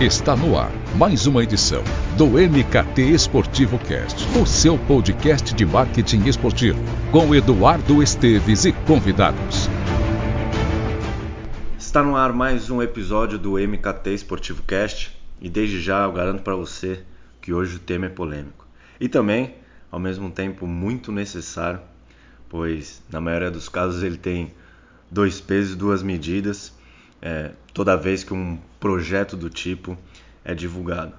Está no ar mais uma edição do MKT Esportivo Cast, o seu podcast de marketing esportivo, com Eduardo Esteves e convidados. Está no ar mais um episódio do MKT Esportivo Cast e desde já eu garanto para você que hoje o tema é polêmico e também, ao mesmo tempo, muito necessário, pois na maioria dos casos ele tem dois pesos e duas medidas é, toda vez que um projeto do tipo é divulgado.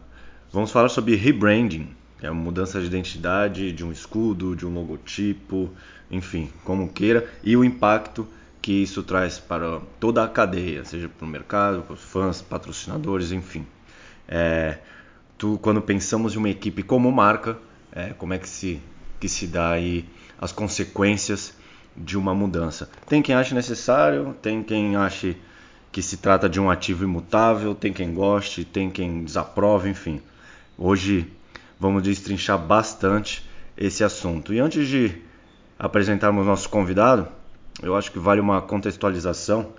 Vamos falar sobre rebranding, que é a mudança de identidade de um escudo, de um logotipo, enfim, como queira, e o impacto que isso traz para toda a cadeia, seja para o mercado, para os fãs, patrocinadores, enfim. É, tu, quando pensamos em uma equipe como marca, é, como é que se, que se dá aí as consequências de uma mudança? Tem quem ache necessário, tem quem ache que se trata de um ativo imutável, tem quem goste, tem quem desaprove, enfim. Hoje vamos destrinchar bastante esse assunto. E antes de apresentarmos nosso convidado, eu acho que vale uma contextualização,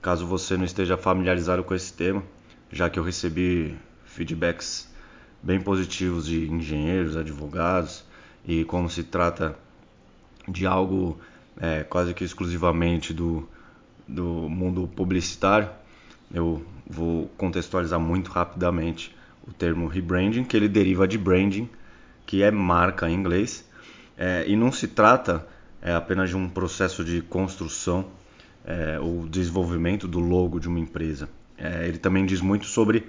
caso você não esteja familiarizado com esse tema, já que eu recebi feedbacks bem positivos de engenheiros, advogados, e como se trata de algo é, quase que exclusivamente do do mundo publicitário, eu vou contextualizar muito rapidamente o termo rebranding, que ele deriva de branding, que é marca em inglês, é, e não se trata é, apenas de um processo de construção é, ou desenvolvimento do logo de uma empresa. É, ele também diz muito sobre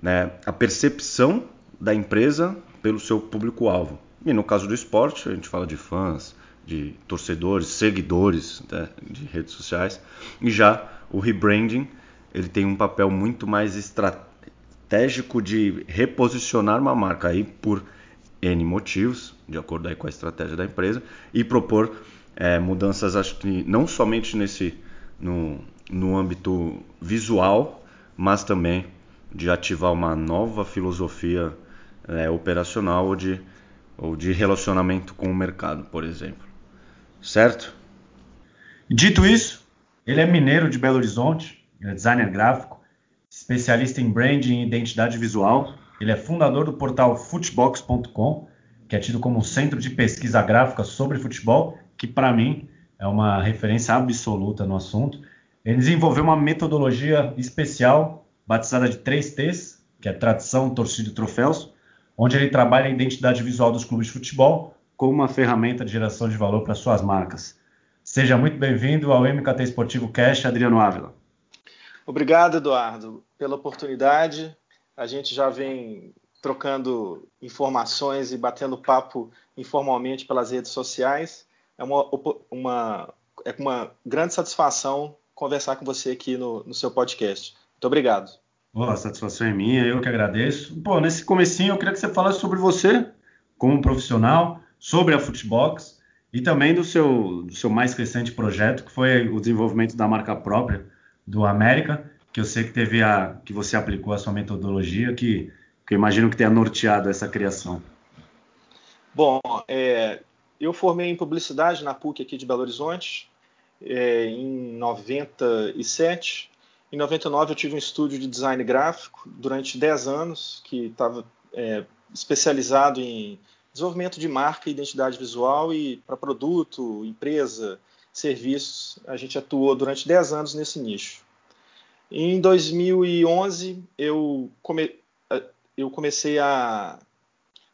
né, a percepção da empresa pelo seu público-alvo. E no caso do esporte, a gente fala de fãs, de torcedores, seguidores né, de redes sociais. E já o rebranding ele tem um papel muito mais estratégico de reposicionar uma marca aí por N motivos, de acordo aí com a estratégia da empresa, e propor é, mudanças, acho que não somente nesse no, no âmbito visual, mas também de ativar uma nova filosofia é, operacional ou de, ou de relacionamento com o mercado, por exemplo certo? Dito isso, ele é mineiro de Belo Horizonte, é designer gráfico, especialista em branding e identidade visual. Ele é fundador do portal Footbox.com, que é tido como um centro de pesquisa gráfica sobre futebol, que para mim é uma referência absoluta no assunto. Ele desenvolveu uma metodologia especial, batizada de 3Ts, que é tradição, torcida e troféus, onde ele trabalha a identidade visual dos clubes de futebol, como uma ferramenta de geração de valor para suas marcas. Seja muito bem-vindo ao MKT Esportivo Cash, Adriano Ávila. Obrigado, Eduardo, pela oportunidade. A gente já vem trocando informações e batendo papo informalmente pelas redes sociais. É uma, uma, é uma grande satisfação conversar com você aqui no, no seu podcast. Muito obrigado. Boa, a satisfação é minha, eu que agradeço. Pô, nesse comecinho eu queria que você falasse sobre você como profissional, sobre a Footbox e também do seu, do seu mais recente projeto, que foi o desenvolvimento da marca própria do América, que eu sei que teve a que você aplicou a sua metodologia, que, que eu imagino que tenha norteado essa criação. Bom, é, eu formei em publicidade na PUC aqui de Belo Horizonte é, em 97. Em 99 eu tive um estúdio de design gráfico durante 10 anos, que estava é, especializado em desenvolvimento de marca e identidade visual e para produto, empresa, serviços. A gente atuou durante 10 anos nesse nicho. Em 2011, eu, come, eu comecei a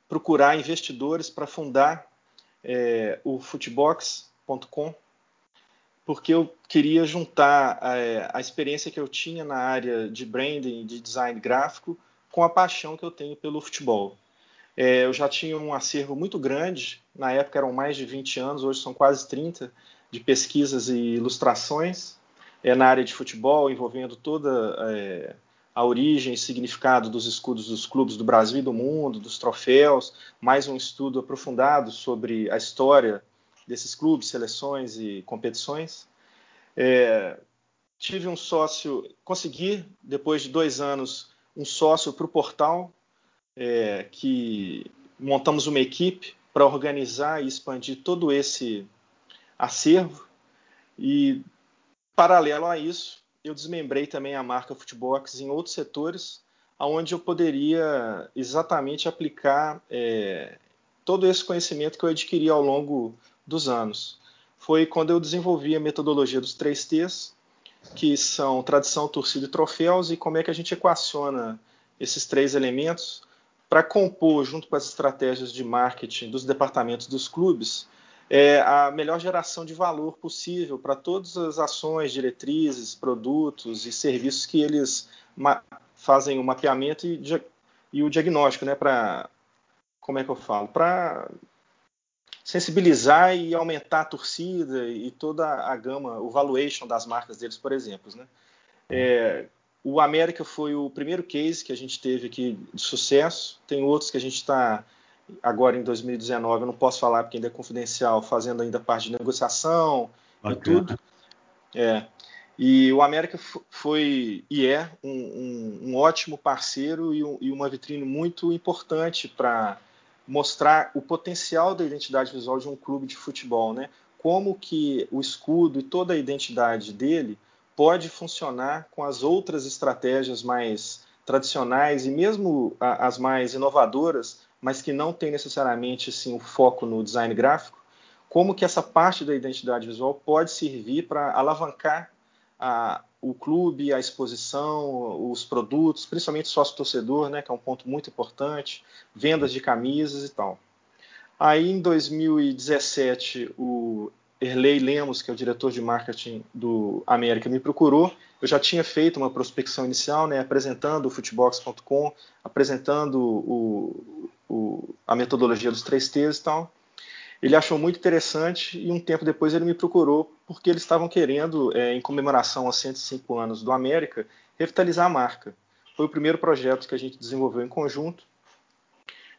procurar investidores para fundar é, o Footbox.com, porque eu queria juntar é, a experiência que eu tinha na área de branding, de design gráfico, com a paixão que eu tenho pelo futebol. É, eu já tinha um acervo muito grande, na época eram mais de 20 anos, hoje são quase 30, de pesquisas e ilustrações é, na área de futebol, envolvendo toda é, a origem e significado dos escudos dos clubes do Brasil e do mundo, dos troféus, mais um estudo aprofundado sobre a história desses clubes, seleções e competições. É, tive um sócio, consegui, depois de dois anos, um sócio para o portal, é, que montamos uma equipe para organizar e expandir todo esse acervo. E, paralelo a isso, eu desmembrei também a marca Footbox em outros setores, onde eu poderia exatamente aplicar é, todo esse conhecimento que eu adquiri ao longo dos anos. Foi quando eu desenvolvi a metodologia dos três T's, que são tradição, torcida e troféus, e como é que a gente equaciona esses três elementos para compor, junto com as estratégias de marketing dos departamentos dos clubes, é a melhor geração de valor possível para todas as ações, diretrizes, produtos e serviços que eles fazem o mapeamento e, e o diagnóstico, né, para como é que eu falo, para sensibilizar e aumentar a torcida e toda a gama, o valuation das marcas deles, por exemplo, né? É, o América foi o primeiro case que a gente teve aqui de sucesso. Tem outros que a gente está agora em 2019, eu não posso falar porque ainda é confidencial, fazendo ainda parte de negociação Bacana. e tudo. É. E o América foi e é um, um, um ótimo parceiro e, um, e, uma vitrine muito importante para mostrar o potencial da identidade visual de um clube de futebol, né? Como que o escudo e toda a identidade dele pode funcionar com as outras estratégias mais tradicionais e mesmo as mais inovadoras, mas que não tem necessariamente assim, o foco no design gráfico, como que essa parte da identidade visual pode servir para alavancar a, o clube, a exposição, os produtos, principalmente sócio-torcedor, né, que é um ponto muito importante, vendas de camisas e tal. Aí, em 2017, o Erlei Lemos, que é o diretor de marketing do América, me procurou. Eu já tinha feito uma prospecção inicial, né, apresentando o Footbox.com, apresentando o, o, a metodologia dos três T's e tal. Ele achou muito interessante e um tempo depois ele me procurou porque eles estavam querendo, é, em comemoração aos 105 anos do América, revitalizar a marca. Foi o primeiro projeto que a gente desenvolveu em conjunto.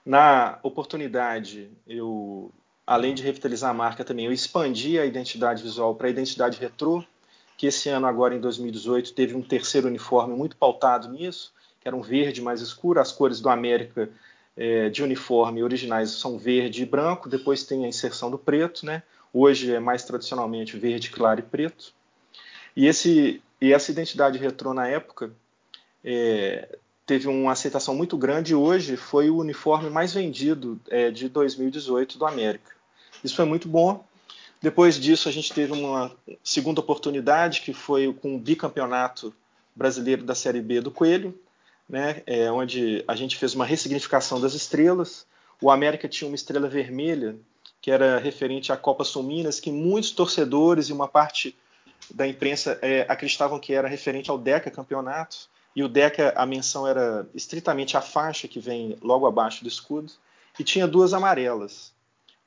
Na oportunidade, eu, além de revitalizar a marca também, eu expandi a identidade visual para a identidade retrô, que esse ano, agora em 2018, teve um terceiro uniforme muito pautado nisso, que era um verde mais escuro, as cores do América é, de uniforme originais são verde e branco, depois tem a inserção do preto, né? Hoje é mais tradicionalmente verde claro e preto. E, esse, e essa identidade retrô na época é, teve uma aceitação muito grande e hoje foi o uniforme mais vendido é, de 2018 do América. Isso foi muito bom. Depois disso, a gente teve uma segunda oportunidade, que foi com o bicampeonato brasileiro da Série B do Coelho, né, é, onde a gente fez uma ressignificação das estrelas. O América tinha uma estrela vermelha, que era referente à Copa Sul Minas, que muitos torcedores e uma parte da imprensa é, acreditavam que era referente ao Deca campeonato. E o Deca, a menção era estritamente a faixa que vem logo abaixo do escudo. E tinha duas amarelas,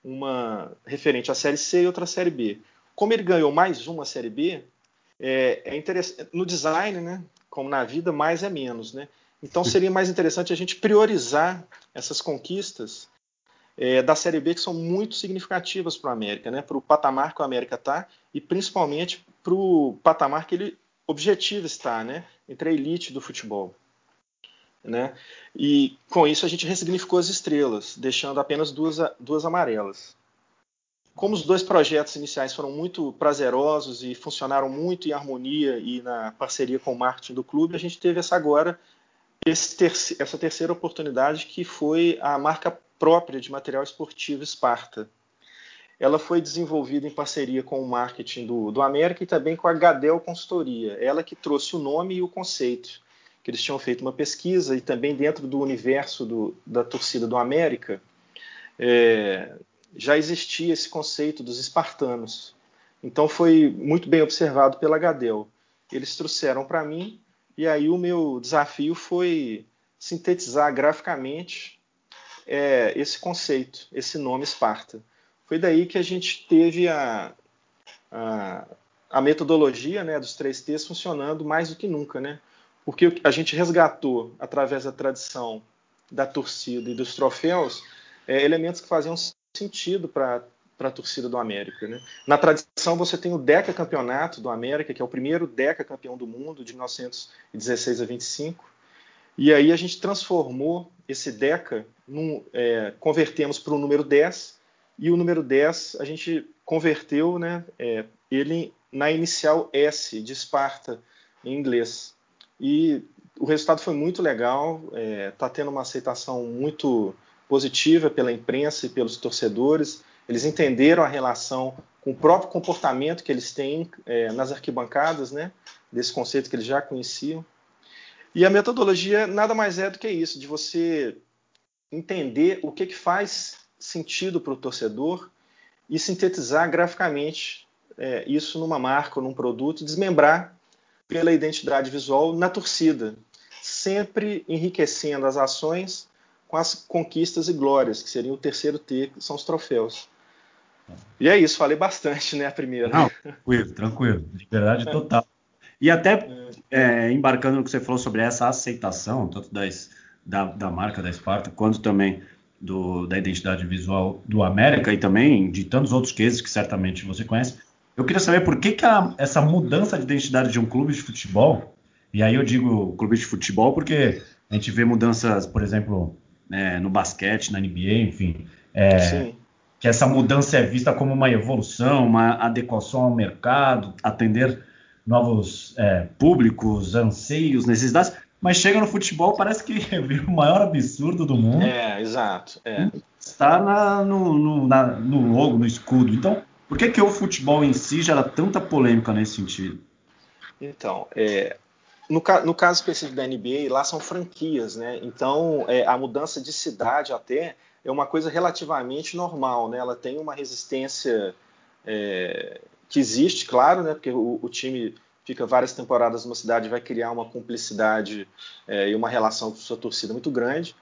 uma referente à Série C e outra à Série B. Como ele ganhou mais uma Série B, é, é interessante. No design, né, como na vida, mais é menos. Né? Então seria mais interessante a gente priorizar essas conquistas é, da Série B que são muito significativas para o América, né? para o patamar que o América está e principalmente para o patamar que ele objetivo está, né? entre a elite do futebol. Né? E com isso a gente ressignificou as estrelas, deixando apenas duas, duas amarelas. Como os dois projetos iniciais foram muito prazerosos e funcionaram muito em harmonia e na parceria com o marketing do clube, a gente teve essa agora terci essa terceira oportunidade que foi a marca própria de material esportivo Sparta. Ela foi desenvolvida em parceria com o marketing do, do América e também com a Gadel Consultoria. Ela que trouxe o nome e o conceito, que eles tinham feito uma pesquisa e também dentro do universo do, da torcida do América é, já existia esse conceito dos espartanos. Então foi muito bem observado pela Gadel. Eles trouxeram para mim e aí o meu desafio foi sintetizar graficamente é, esse conceito, esse nome Esparta. Foi daí que a gente teve a, a, a metodologia né, dos três T's funcionando mais do que nunca, né? Porque a gente resgatou, através da tradição da torcida e dos troféus, é, elementos que faziam sentido para a torcida do América. Né? Na tradição, você tem o Deca Campeonato do América, que é o primeiro Deca campeão do mundo, de 1916 a 25. E aí a gente transformou esse Deca, num, é, convertemos para o número 10, e o número 10 a gente converteu né, é, ele na inicial S, de Esparta, em inglês. E o resultado foi muito legal, está é, tá tendo uma aceitação muito positiva pela imprensa e pelos torcedores. Eles entenderam a relação com o próprio comportamento que eles têm é, nas arquibancadas, né? Desse conceito que eles já conheciam. E a metodologia nada mais é do que isso, de você entender o que, que faz sentido para o torcedor e sintetizar graficamente é, isso numa marca ou num produto desmembrar pela identidade visual na torcida, sempre enriquecendo as ações com as conquistas e glórias, que seriam o terceiro T, que são os troféus. E é isso, falei bastante, né, a primeira. Não, tranquilo, tranquilo, liberdade total. E até é, embarcando no que você falou sobre essa aceitação, tanto das, da, da marca da Esparta, quanto também do, da identidade visual do América e também de tantos outros cases que certamente você conhece, eu queria saber por que, que a, essa mudança de identidade de um clube de futebol, e aí eu digo clube de futebol porque a gente vê mudanças, por exemplo, né, no basquete, na NBA, enfim. É, que essa mudança é vista como uma evolução, uma adequação ao mercado, atender novos é, públicos, anseios, necessidades, mas chega no futebol, parece que vira o maior absurdo do mundo. É, exato. É. Está na, no, no, na, no, logo, no escudo. Então, por que, que o futebol em si gera tanta polêmica nesse sentido? Então, é, no, no, caso específico da NBA, lá são franquias, né? Então, é, a mudança de cidade até é uma coisa relativamente normal, né? Ela tem uma resistência é, que existe, claro, né? Porque o, o, time fica várias temporadas numa cidade vai criar uma cumplicidade é, e uma relação com sua torcida muito grande.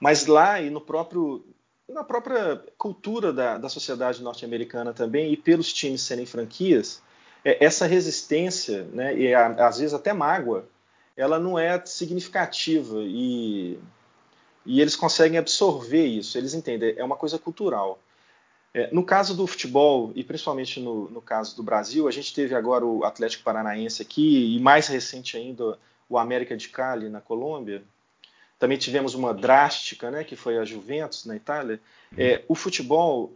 Mas lá e no próprio na própria cultura da, da sociedade norte-americana também e pelos times serem franquias, é, essa resistência, né, e a, às vezes até mágoa, ela não é significativa e, e eles conseguem absorver isso, eles entendem, é uma coisa cultural. É, no caso do futebol, e principalmente no, no, caso do Brasil, a gente teve agora o Atlético Paranaense aqui, e mais recente ainda o América de Cali na Colômbia. Também tivemos uma drástica, né, que foi a Juventus na Itália. É, o futebol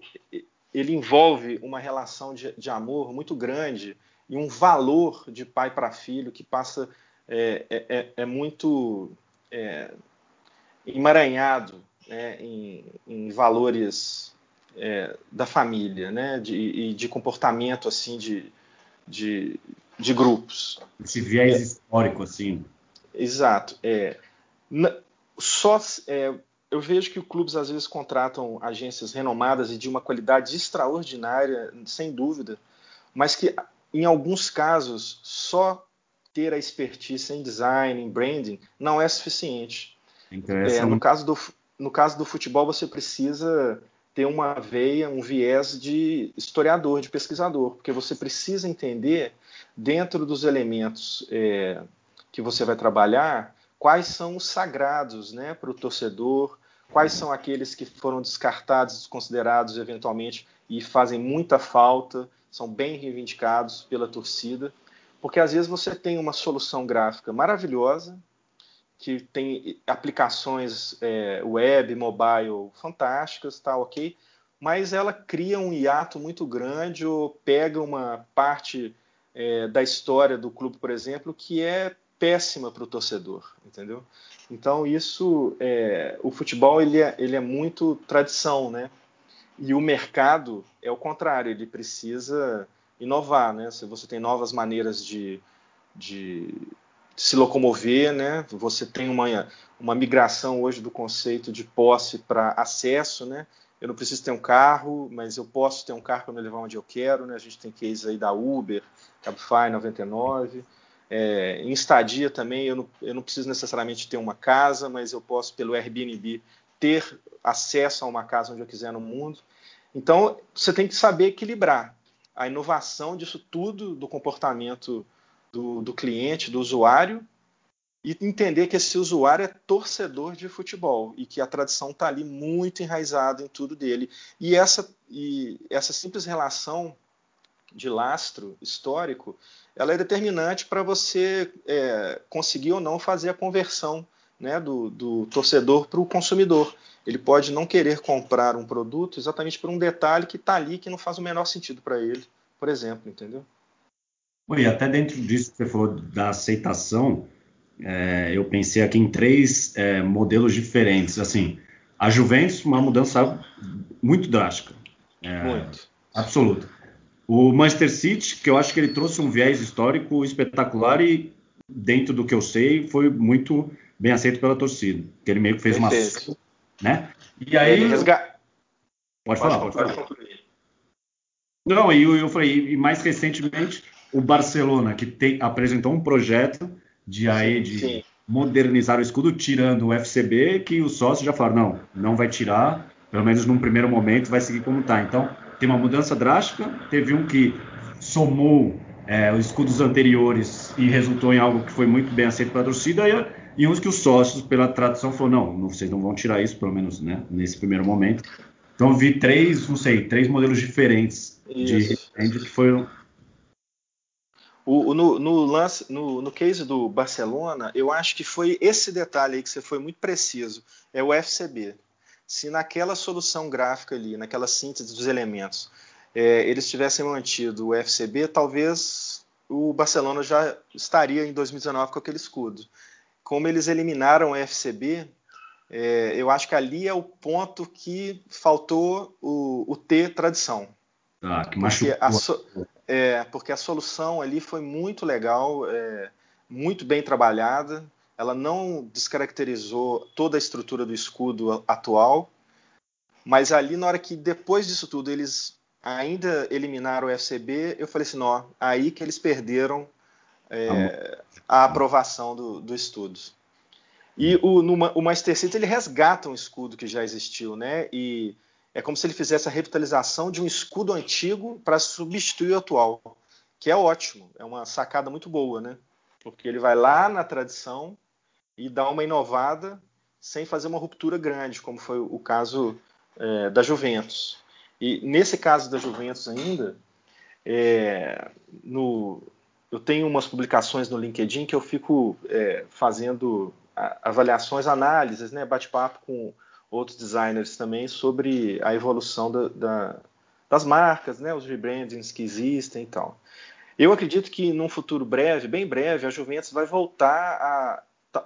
ele envolve uma relação de, de, amor muito grande e um valor de pai para filho que passa é, é, é, é muito é, emaranhado né, em, em, valores é, da família, né, de, e de comportamento assim de, de, de grupos. Esse viés histórico assim. Exato. É, só é, eu vejo que os clubes às vezes contratam agências renomadas e de uma qualidade extraordinária, sem dúvida, mas que em alguns casos só ter a expertise em design, em branding, não é suficiente. É, no, caso do, no caso do futebol, você precisa ter uma veia, um viés de historiador, de pesquisador, porque você precisa entender, dentro dos elementos é, que você vai trabalhar, quais são os sagrados né, para o torcedor, quais são aqueles que foram descartados, desconsiderados eventualmente e fazem muita falta, são bem reivindicados pela torcida, porque às vezes você tem uma solução gráfica maravilhosa, que tem aplicações é, web, mobile fantásticas, tá ok, mas ela cria um hiato muito grande ou pega uma parte é, da história do clube, por exemplo, que é péssima para o torcedor, entendeu? Então isso, é, o futebol ele é, ele é muito tradição, né? E o mercado é o contrário, ele precisa inovar, né? Se você tem novas maneiras de, de se locomover, né? Você tem uma, uma migração hoje do conceito de posse para acesso, né? Eu não preciso ter um carro, mas eu posso ter um carro para me levar onde eu quero, né? A gente tem case aí da Uber, Cabify 99. É, em estadia também, eu não, eu não preciso necessariamente ter uma casa, mas eu posso, pelo Airbnb, ter acesso a uma casa onde eu quiser no mundo. Então, você tem que saber equilibrar a inovação disso tudo, do comportamento do, do cliente, do usuário, e entender que esse usuário é torcedor de futebol e que a tradição está ali muito enraizada em tudo dele. E essa, e essa simples relação de lastro histórico, ela é determinante para você é, conseguir ou não fazer a conversão né, do, do torcedor para o consumidor. Ele pode não querer comprar um produto exatamente por um detalhe que está ali que não faz o menor sentido para ele, por exemplo, entendeu? E até dentro disso que você falou da aceitação, é, eu pensei aqui em três é, modelos diferentes. Assim, a Juventus, uma mudança muito drástica. É, muito. Absoluta. O Manchester City, que eu acho que ele trouxe um viés histórico espetacular e, dentro do que eu sei, foi muito bem aceito pela torcida. Que ele meio que fez Perfeito. uma. Né? E aí. Resga... Pode, pode falar, pode falar. Não, e eu, eu falei, e mais recentemente, o Barcelona, que tem, apresentou um projeto de aí de sim. modernizar o escudo, tirando o FCB, que os sócios já falaram, não, não vai tirar, pelo menos num primeiro momento vai seguir como está. Então, tem uma mudança drástica, teve um que somou é, os escudos anteriores e resultou em algo que foi muito bem aceito pela torcida, e, e uns que os sócios, pela tradição, falaram, não, vocês não vão tirar isso, pelo menos né, nesse primeiro momento. Então, vi três, não sei, três modelos diferentes isso. de que foram o, no, no, lance, no, no case do Barcelona, eu acho que foi esse detalhe aí que você foi muito preciso, é o FCB. Se naquela solução gráfica ali, naquela síntese dos elementos, é, eles tivessem mantido o FCB, talvez o Barcelona já estaria em 2019 com aquele escudo. Como eles eliminaram o FCB, é, eu acho que ali é o ponto que faltou o, o T tradição. Ah, que machucou. A, so, é, porque a solução ali foi muito legal, é, muito bem trabalhada. Ela não descaracterizou toda a estrutura do escudo atual, mas ali na hora que depois disso tudo eles ainda eliminaram o FCB, eu falei assim, não, aí que eles perderam é, a aprovação do, do estudo. E o, no, o Master City ele resgata um escudo que já existiu, né? E é como se ele fizesse a revitalização de um escudo antigo para substituir o atual, que é ótimo, é uma sacada muito boa, né? Porque ele vai lá na tradição e dá uma inovada sem fazer uma ruptura grande, como foi o caso é, da Juventus. E nesse caso da Juventus ainda, é, no, eu tenho umas publicações no LinkedIn que eu fico é, fazendo avaliações, análises, né, bate-papo com outros designers também sobre a evolução da, da, das marcas, né, os rebrandings que existem e tal. Eu acredito que num futuro breve, bem breve, a Juventus vai voltar a,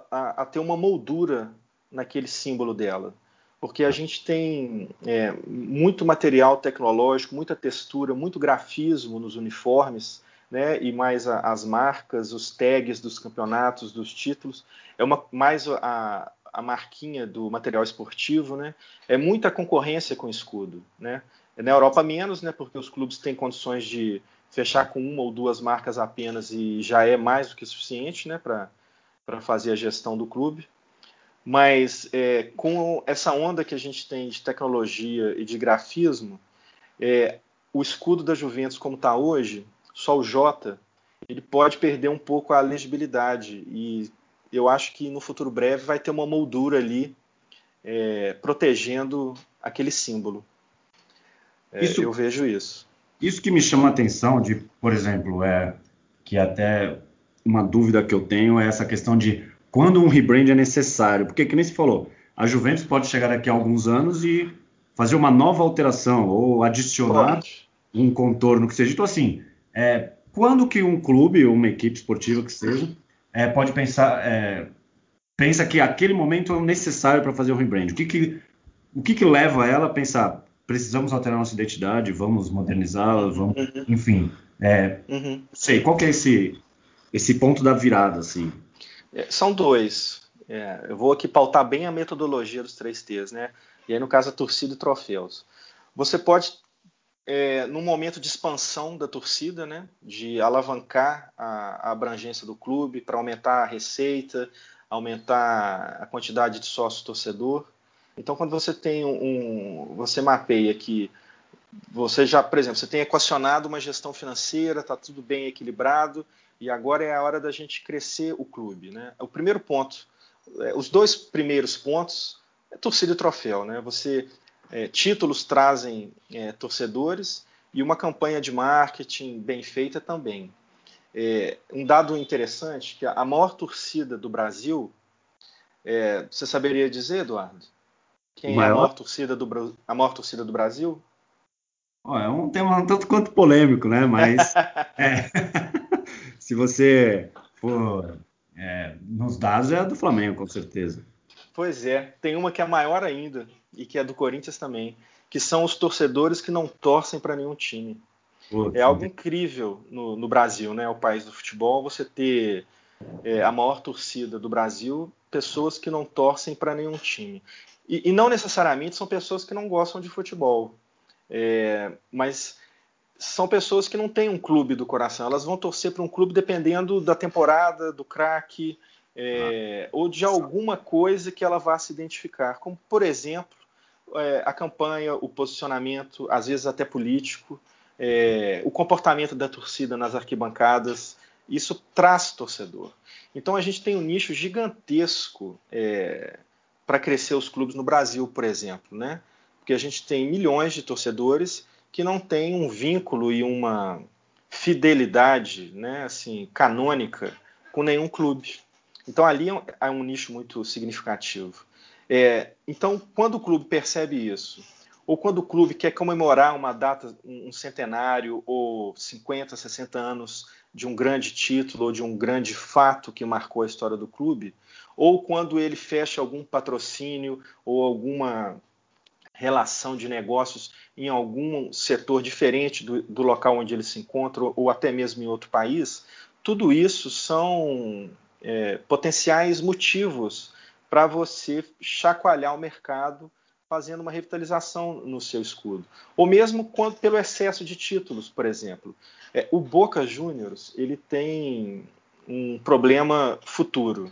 a, a ter uma moldura naquele símbolo dela, porque a gente tem é, muito material tecnológico, muita textura, muito grafismo nos uniformes, né, e mais a, as marcas, os tags dos campeonatos, dos títulos, é uma mais a, a marquinha do material esportivo, né? É muita concorrência com escudo, né? Na Europa menos, né? Porque os clubes têm condições de fechar com uma ou duas marcas apenas e já é mais do que suficiente, né? Para fazer a gestão do clube. Mas é, com essa onda que a gente tem de tecnologia e de grafismo, é, o escudo da Juventus como está hoje, só o J, ele pode perder um pouco a legibilidade e eu acho que no futuro breve vai ter uma moldura ali é, protegendo aquele símbolo. É, isso, eu vejo isso. Isso que me chama a atenção de, por exemplo, é que até uma dúvida que eu tenho é essa questão de quando um rebrand é necessário, porque que nem se falou, a Juventus pode chegar daqui a alguns anos e fazer uma nova alteração ou adicionar pode. um contorno que seja. Então assim, é, quando que um clube ou uma equipe esportiva que seja é, pode pensar, é, pensa que aquele momento é necessário para fazer o rebrand? O que que, o que que leva ela a pensar, precisamos alterar nossa identidade, vamos modernizá-la, vamos, uhum. enfim, é, uhum. sei, qual que é esse, esse ponto da virada, assim? É, são dois. É, eu vou aqui pautar bem a metodologia dos três T's, né? E aí, no caso, a torcida e troféus. Você pode é, num momento de expansão da torcida, né, de alavancar a, a abrangência do clube para aumentar a receita, aumentar a quantidade de sócio torcedor. Então, quando você tem um, você mapeia que você já, por exemplo, você tem equacionado uma gestão financeira, está tudo bem equilibrado e agora é a hora da gente crescer o clube, né? O primeiro ponto, é, os dois primeiros pontos é torcida e troféu, né? Você é, títulos trazem é, torcedores e uma campanha de marketing bem feita também. É, um dado interessante que a maior torcida do Brasil, é, você saberia dizer, Eduardo? Quem maior? é a maior torcida do, a maior torcida do Brasil? Oh, é um tema um tanto quanto polêmico, né? Mas é, se você for é, nos dados é a do Flamengo, com certeza. Pois é, tem uma que é maior ainda e que é do Corinthians também, que são os torcedores que não torcem para nenhum time. Putz, é algo incrível no, no, Brasil, né? O país do futebol, você ter é, a maior torcida do Brasil, pessoas que não torcem para nenhum time. E, e, não necessariamente são pessoas que não gostam de futebol, é, mas são pessoas que não têm um clube do coração. Elas vão torcer para um clube dependendo da temporada, do craque, é, ah. ou de alguma coisa que ela vá se identificar. Como, por exemplo, é, a campanha, o posicionamento, às vezes até político, é, o comportamento da torcida nas arquibancadas, isso traz torcedor. Então a gente tem um nicho gigantesco é, para crescer os clubes no Brasil, por exemplo, né? Porque a gente tem milhões de torcedores que não têm um vínculo e uma fidelidade, né, assim, canônica com nenhum clube. Então ali é um nicho muito significativo. É, então, quando o clube percebe isso, ou quando o clube quer comemorar uma data, um centenário, ou 50, 60 anos de um grande título ou de um grande fato que marcou a história do clube, ou quando ele fecha algum patrocínio ou alguma relação de negócios em algum setor diferente do, do local onde ele se encontra, ou até mesmo em outro país, tudo isso são é, potenciais motivos para você chacoalhar o mercado fazendo uma revitalização no seu escudo. Ou mesmo quando, pelo excesso de títulos, por exemplo. É, o Boca Juniors ele tem um problema futuro,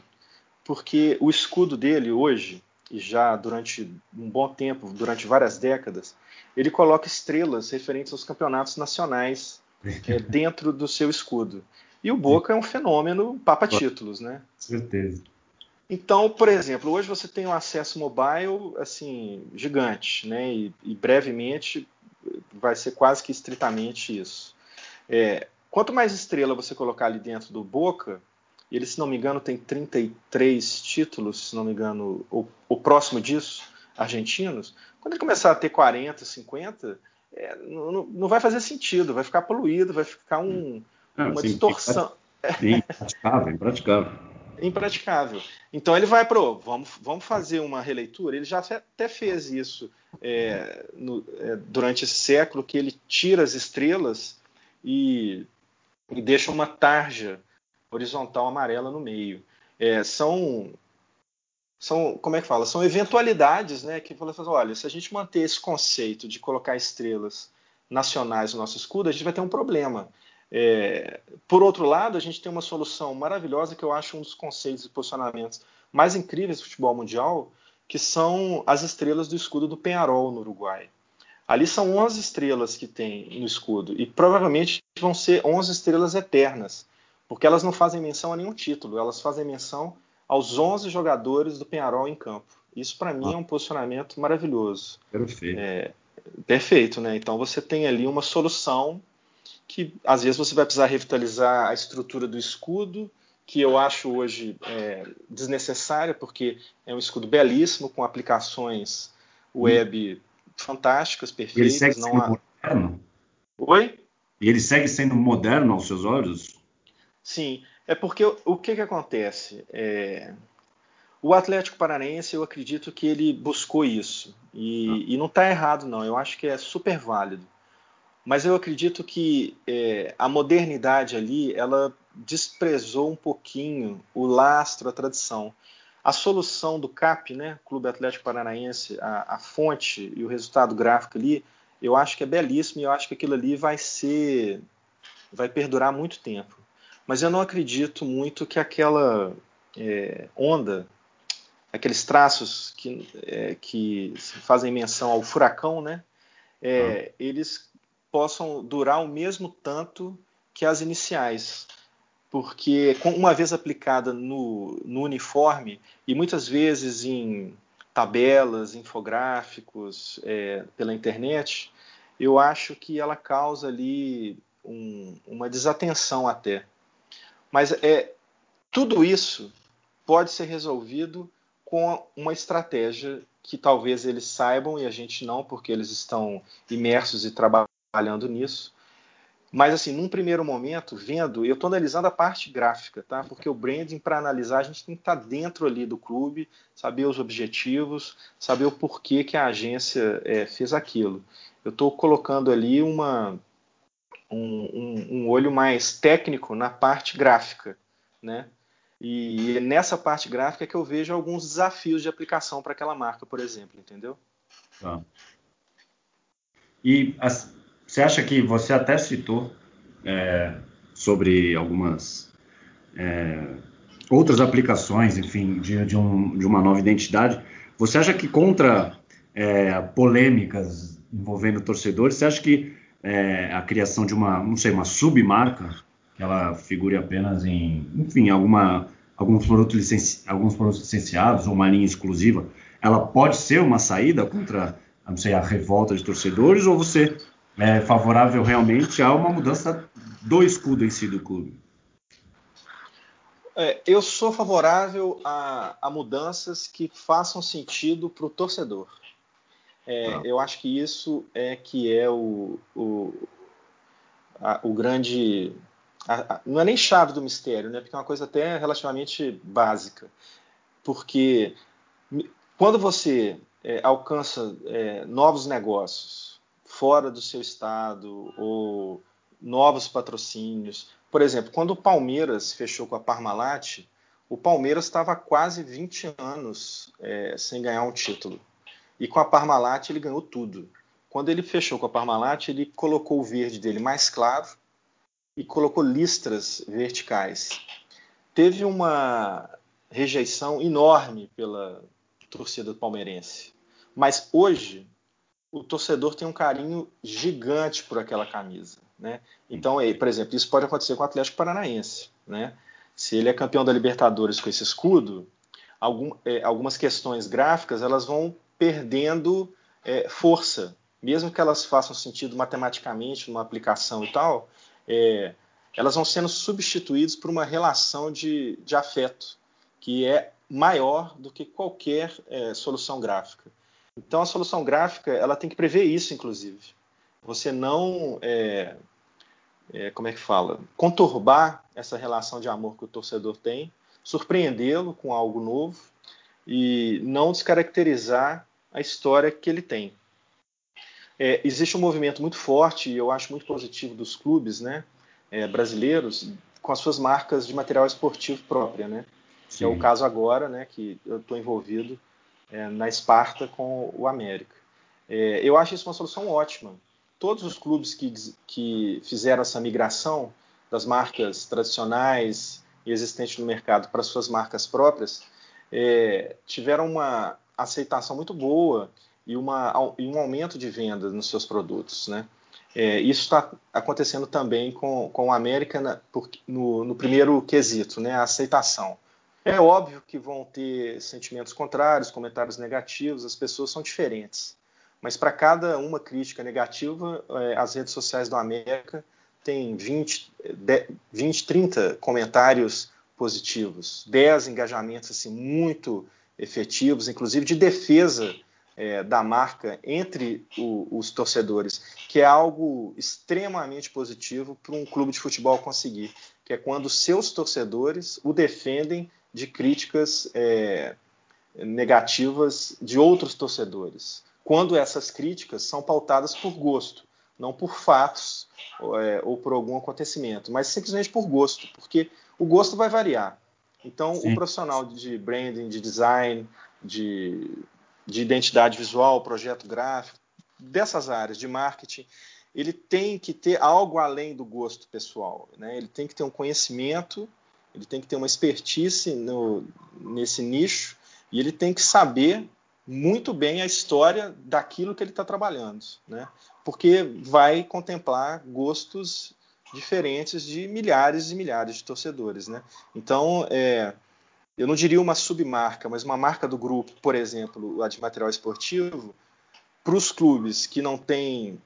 porque o escudo dele hoje, e já durante um bom tempo, durante várias décadas, ele coloca estrelas referentes aos campeonatos nacionais é, dentro do seu escudo. E o Boca é um fenômeno papa títulos, né? Certeza. Então, por exemplo, hoje você tem um acesso mobile assim gigante, né? E, e brevemente vai ser quase que estritamente isso. É, quanto mais estrela você colocar ali dentro do Boca, ele, se não me engano, tem 33 títulos, se não me engano, o, o próximo disso, argentinos. Quando ele começar a ter 40, 50, é, não, não, vai fazer sentido, vai ficar poluído, vai ficar um, não, uma sim, distorção. Sim, impraticável, impraticável impraticável. Então ele vai para vamos, vamos fazer uma releitura. Ele já até fez isso é, no, é, durante esse século, que ele tira as estrelas e, e deixa uma tarja horizontal amarela no meio. É, são são como é que fala? São eventualidades, né? Que fala assim, olha, se a gente manter esse conceito de colocar estrelas nacionais no nosso escudo, a gente vai ter um problema. É, por outro lado, a gente tem uma solução maravilhosa que eu acho um dos conceitos e posicionamentos mais incríveis do futebol mundial, que são as estrelas do escudo do Penharol no Uruguai. Ali são 11 estrelas que tem no escudo e provavelmente vão ser 11 estrelas eternas, porque elas não fazem menção a nenhum título, elas fazem menção aos 11 jogadores do Penharol em campo. Isso para mim é um posicionamento maravilhoso. Perfeito. É, perfeito, né? Então você tem ali uma solução que às vezes você vai precisar revitalizar a estrutura do escudo, que eu acho hoje é, desnecessária, porque é um escudo belíssimo, com aplicações web fantásticas, perfeitas. Ele segue não sendo há... moderno? Oi? E ele segue sendo moderno aos seus olhos? Sim, é porque o que, que acontece? É... O Atlético Paranaense, eu acredito que ele buscou isso. E, e não está errado, não. Eu acho que é super válido mas eu acredito que é, a modernidade ali ela desprezou um pouquinho o lastro, a tradição. A solução do CAP, né, Clube Atlético Paranaense, a, a fonte e o resultado gráfico ali, eu acho que é belíssimo e eu acho que aquilo ali vai ser, vai perdurar muito tempo. Mas eu não acredito muito que aquela é, onda, aqueles traços que, é, que fazem menção ao furacão, né, é, eles possam durar o mesmo tanto que as iniciais. Porque, uma vez aplicada no, no uniforme, e muitas vezes em tabelas, infográficos, é, pela internet, eu acho que ela causa ali um, uma desatenção até. Mas é tudo isso pode ser resolvido com uma estratégia que talvez eles saibam e a gente não, porque eles estão imersos e trabalhando nisso. Mas, assim, num primeiro momento, vendo, eu estou analisando a parte gráfica, tá? Porque o branding, para analisar, a gente tem que estar tá dentro ali do clube, saber os objetivos, saber o porquê que a agência é, fez aquilo. Eu estou colocando ali uma, um, um, um, olho mais técnico na parte gráfica, né? E nessa parte gráfica é que eu vejo alguns desafios de aplicação para aquela marca, por exemplo, entendeu? Tá. E as, você acha que você até citou é, sobre algumas é, outras aplicações, enfim, de, de, um, de, uma nova identidade? Você acha que contra é, polêmicas envolvendo torcedores, você acha que é, a criação de uma, não sei, uma submarca, que ela figure apenas em, enfim, alguma, alguns, produtos licenci, alguns produtos licenciados ou uma linha exclusiva, ela pode ser uma saída contra, não sei, a revolta de torcedores, ou você é favorável realmente a uma mudança do escudo em si do clube? É, eu sou favorável a, a, mudanças que façam sentido para o torcedor. É, ah. Eu acho que isso é que é o, o, a, o grande. A, não é nem chave do mistério, né? porque é uma coisa até relativamente básica. Porque quando você é, alcança é, novos negócios, fora do seu estado ou novos patrocínios. Por exemplo, quando o Palmeiras fechou com a Parmalat, o Palmeiras estava quase 20 anos é, sem ganhar um título. E com a Parmalat ele ganhou tudo. Quando ele fechou com a Parmalat, ele colocou o verde dele mais claro e colocou listras verticais. Teve uma rejeição enorme pela torcida palmeirense. Mas hoje o torcedor tem um carinho gigante por aquela camisa. Né? Então, por exemplo, isso pode acontecer com o Atlético Paranaense. Né? Se ele é campeão da Libertadores com esse escudo, é, algumas questões gráficas elas vão perdendo é, força, mesmo que elas façam sentido matematicamente numa aplicação e tal, é, elas vão sendo substituídas por uma relação de, de afeto que é maior do que qualquer é, solução gráfica. Então a solução gráfica ela tem que prever isso, inclusive. Você não é, é, como é que fala, conturbar essa relação de amor que o torcedor tem, surpreendê-lo com algo novo e não descaracterizar a história que ele tem. É, existe um movimento muito forte e eu acho muito positivo dos clubes, né, é, brasileiros com as suas marcas de material esportivo própria, né? Que é o caso agora, né, que eu estou envolvido é, na Esparta com o América. É, eu acho isso uma solução ótima. Todos os clubes que, que fizeram essa migração das marcas tradicionais e existentes no mercado para suas marcas próprias é, tiveram uma aceitação muito boa e, uma, e, um aumento de venda nos seus produtos. Né? É, isso está acontecendo também com, com o América na, por, no, no, primeiro quesito, né? a aceitação. É óbvio que vão ter sentimentos contrários, comentários negativos, as pessoas são diferentes. Mas para cada uma crítica negativa, é, as redes sociais do América têm 20, 20 30 comentários positivos, 10 engajamentos assim, muito efetivos, inclusive de defesa é, da marca entre o, os torcedores, que é algo extremamente positivo para um clube de futebol conseguir, que é quando seus torcedores o defendem de críticas é, negativas de outros torcedores, quando essas críticas são pautadas por gosto, não por fatos é, ou por algum acontecimento, mas simplesmente por gosto, porque o gosto vai variar. Então, Sim. o profissional de branding, de design, de, de identidade visual, projeto gráfico, dessas áreas de marketing, ele tem que ter algo além do gosto pessoal. Né? Ele tem que ter um conhecimento ele tem que ter uma expertise no, nesse nicho e ele tem que saber muito bem a história daquilo que ele está trabalhando, né? Porque vai contemplar gostos diferentes de milhares e milhares de torcedores, né? Então, é, eu não diria uma submarca, mas uma marca do grupo, por exemplo, a de material esportivo, para os clubes que não têm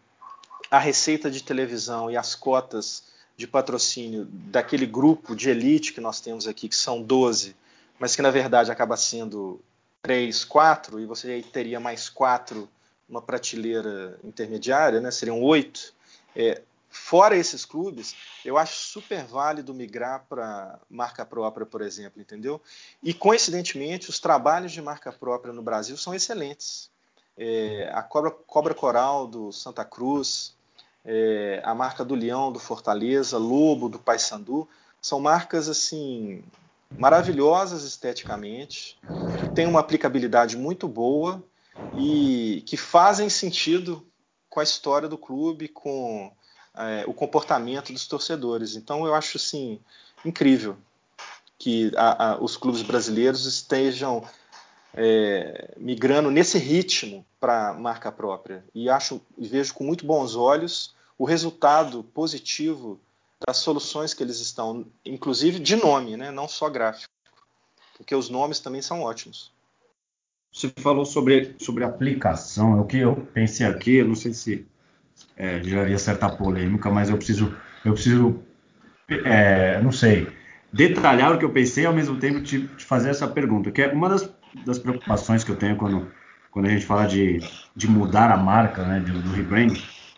a receita de televisão e as cotas de patrocínio daquele grupo de elite que nós temos aqui, que são 12, mas que na verdade acaba sendo 3, 4, e você aí teria mais 4 uma prateleira intermediária, né? seriam 8. É, fora esses clubes, eu acho super válido migrar para marca própria, por exemplo, entendeu? E coincidentemente, os trabalhos de marca própria no Brasil são excelentes. É, a Cobra, Cobra Coral do Santa Cruz, é, a marca do Leão do Fortaleza, Lobo do Paysandu, são marcas assim maravilhosas esteticamente, que têm uma aplicabilidade muito boa e que fazem sentido com a história do clube, com é, o comportamento dos torcedores. Então eu acho assim incrível que a, a, os clubes brasileiros estejam é, migrando nesse ritmo para marca própria e acho e vejo com muito bons olhos o resultado positivo das soluções que eles estão, inclusive de nome, né, não só gráfico, porque os nomes também são ótimos. Você falou sobre, sobre aplicação, é o que eu pensei aqui, não sei se é, geraria certa polêmica, mas eu preciso, eu preciso, é, não sei, detalhar o que eu pensei ao mesmo tempo te, te fazer essa pergunta, que é uma das, das, preocupações que eu tenho quando, quando a gente fala de, de mudar a marca, né, do, do rebrand,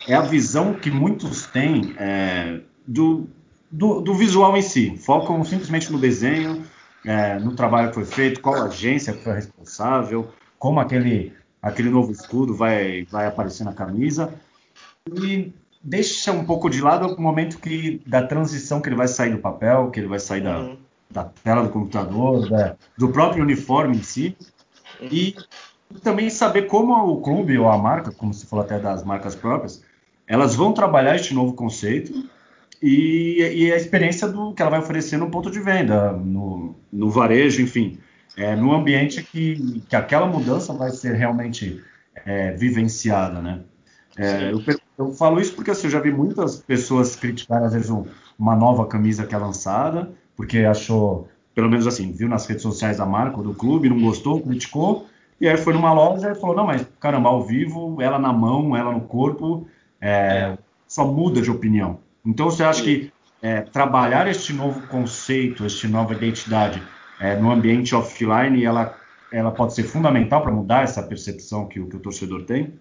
é a visão que muitos têm é, do, do, do, visual em si, focam simplesmente no desenho, é, no trabalho que foi feito, qual agência foi responsável, como aquele, aquele novo escudo vai, vai aparecer na camisa, e deixa um pouco de lado o momento que da transição que ele vai sair do papel, que ele vai sair da, uhum. da tela do computador, da, do próprio uniforme em si, uhum. e também saber como o clube ou a marca, como se falou até das marcas próprias, elas vão trabalhar este novo conceito e, e, a experiência do que ela vai oferecer no ponto de venda, no, no varejo, enfim, é, no ambiente que, que aquela mudança vai ser realmente é, vivenciada, né? É, eu, eu, falo isso porque assim, eu já vi muitas pessoas criticar, às vezes, um, uma nova camisa que é lançada, porque achou, pelo menos assim, viu nas redes sociais da marca ou do clube, não gostou, criticou, e aí foi numa loja e falou, não, mas caramba, ao vivo, ela na mão, ela no corpo, é, só muda de opinião. Então você acha que é, trabalhar este novo conceito, esta nova identidade é, no ambiente offline, ela, ela pode ser fundamental para mudar essa percepção que, que o torcedor tem?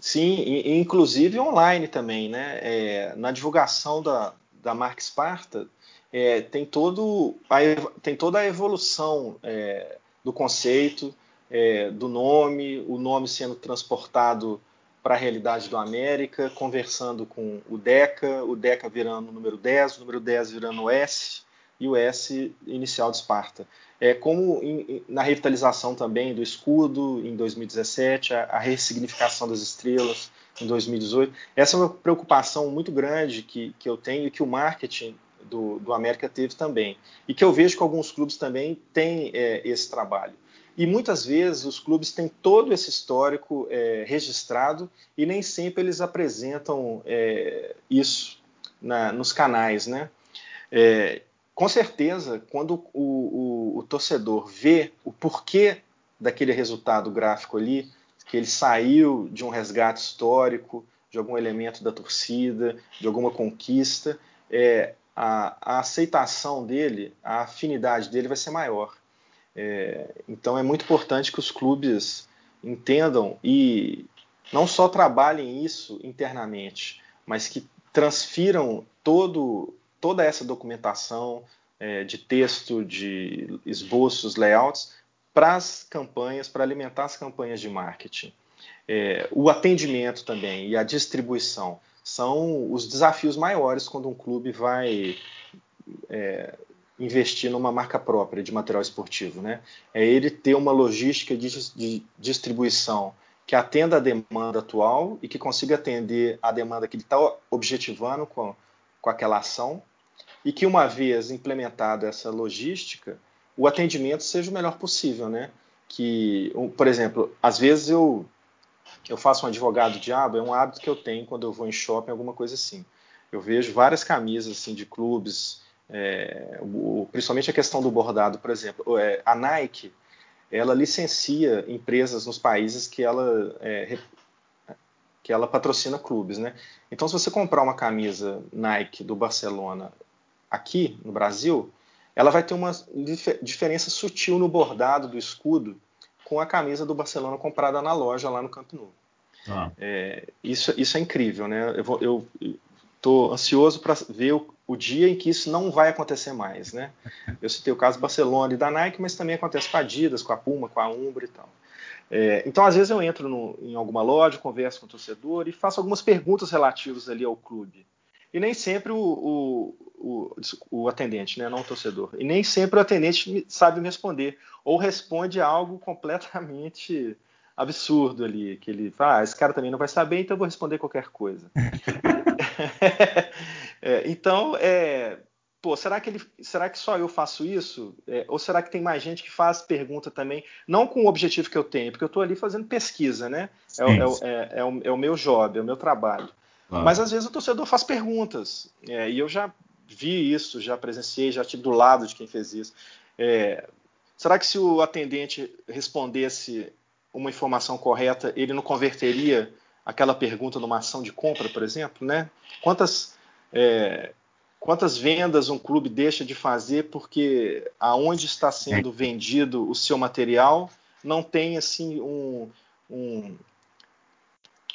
Sim, inclusive online também, né? É, na divulgação da, da marca Sparta, é, tem, todo a, tem toda a evolução é, do conceito, é, do nome, o nome sendo transportado para a realidade do América, conversando com o DECA, o DECA virando o número 10, o número 10 virando o S e o S inicial de Esparta é, como em, na revitalização também do escudo em 2017, a, a ressignificação das estrelas em 2018. Essa é uma preocupação muito grande que, que eu tenho e que o marketing do, do América teve também. E que eu vejo que alguns clubes também têm é, esse trabalho. E muitas vezes os clubes têm todo esse histórico é, registrado e nem sempre eles apresentam é, isso na, nos canais, né? É, com certeza, quando o, o, o, torcedor vê o porquê daquele resultado gráfico ali, que ele saiu de um resgate histórico, de algum elemento da torcida, de alguma conquista, é, a, a aceitação dele, a afinidade dele vai ser maior. É, então é muito importante que os clubes entendam e não só trabalhem isso internamente, mas que transfiram todo toda essa documentação é, de texto, de esboços, layouts, para as campanhas, para alimentar as campanhas de marketing. É, o atendimento também e a distribuição são os desafios maiores quando um clube vai é, investir numa marca própria de material esportivo. Né? É ele ter uma logística de, de distribuição que atenda a demanda atual e que consiga atender a demanda que ele está objetivando com, com aquela ação e que uma vez implementada essa logística, o atendimento seja o melhor possível, né? Que, por exemplo, às vezes eu eu faço um advogado diabo, é um hábito que eu tenho quando eu vou em shopping, alguma coisa assim. Eu vejo várias camisas assim de clubes, é, o, principalmente a questão do bordado, por exemplo, é, a Nike, ela licencia empresas nos países que ela é, que ela patrocina clubes, né? Então, se você comprar uma camisa Nike do Barcelona aqui no Brasil, ela vai ter uma dif diferença sutil no bordado do escudo com a camisa do Barcelona comprada na loja lá no Camp Nou. Ah. É, isso, isso é incrível, né? Eu, vou, eu, tô ansioso para ver o, o, dia em que isso não vai acontecer mais, né? Eu citei o caso Barcelona e da Nike, mas também acontece com a Adidas, com a Puma, com a Umbra e tal. É, então, às vezes eu entro no, em alguma loja, converso com o torcedor e faço algumas perguntas relativas ali ao clube. E nem sempre o, o, o, o atendente, né, não o torcedor, e nem sempre o atendente sabe me responder, ou responde algo completamente absurdo ali, que ele fala, ah, esse cara também não vai saber, então eu vou responder qualquer coisa. é, então, é, pô, será que, ele, será que só eu faço isso? É, ou será que tem mais gente que faz pergunta também, não com o objetivo que eu tenho, porque eu estou ali fazendo pesquisa, né? É, é, é, é, o, é o meu job, é o meu trabalho. Mas às vezes o torcedor faz perguntas, é, e eu já vi isso, já presenciei, já estive do lado de quem fez isso. É, será que se o atendente respondesse uma informação correta, ele não converteria aquela pergunta numa ação de compra, por exemplo, né? Quantas é, quantas vendas um clube deixa de fazer porque aonde está sendo vendido o seu material não tem assim um, um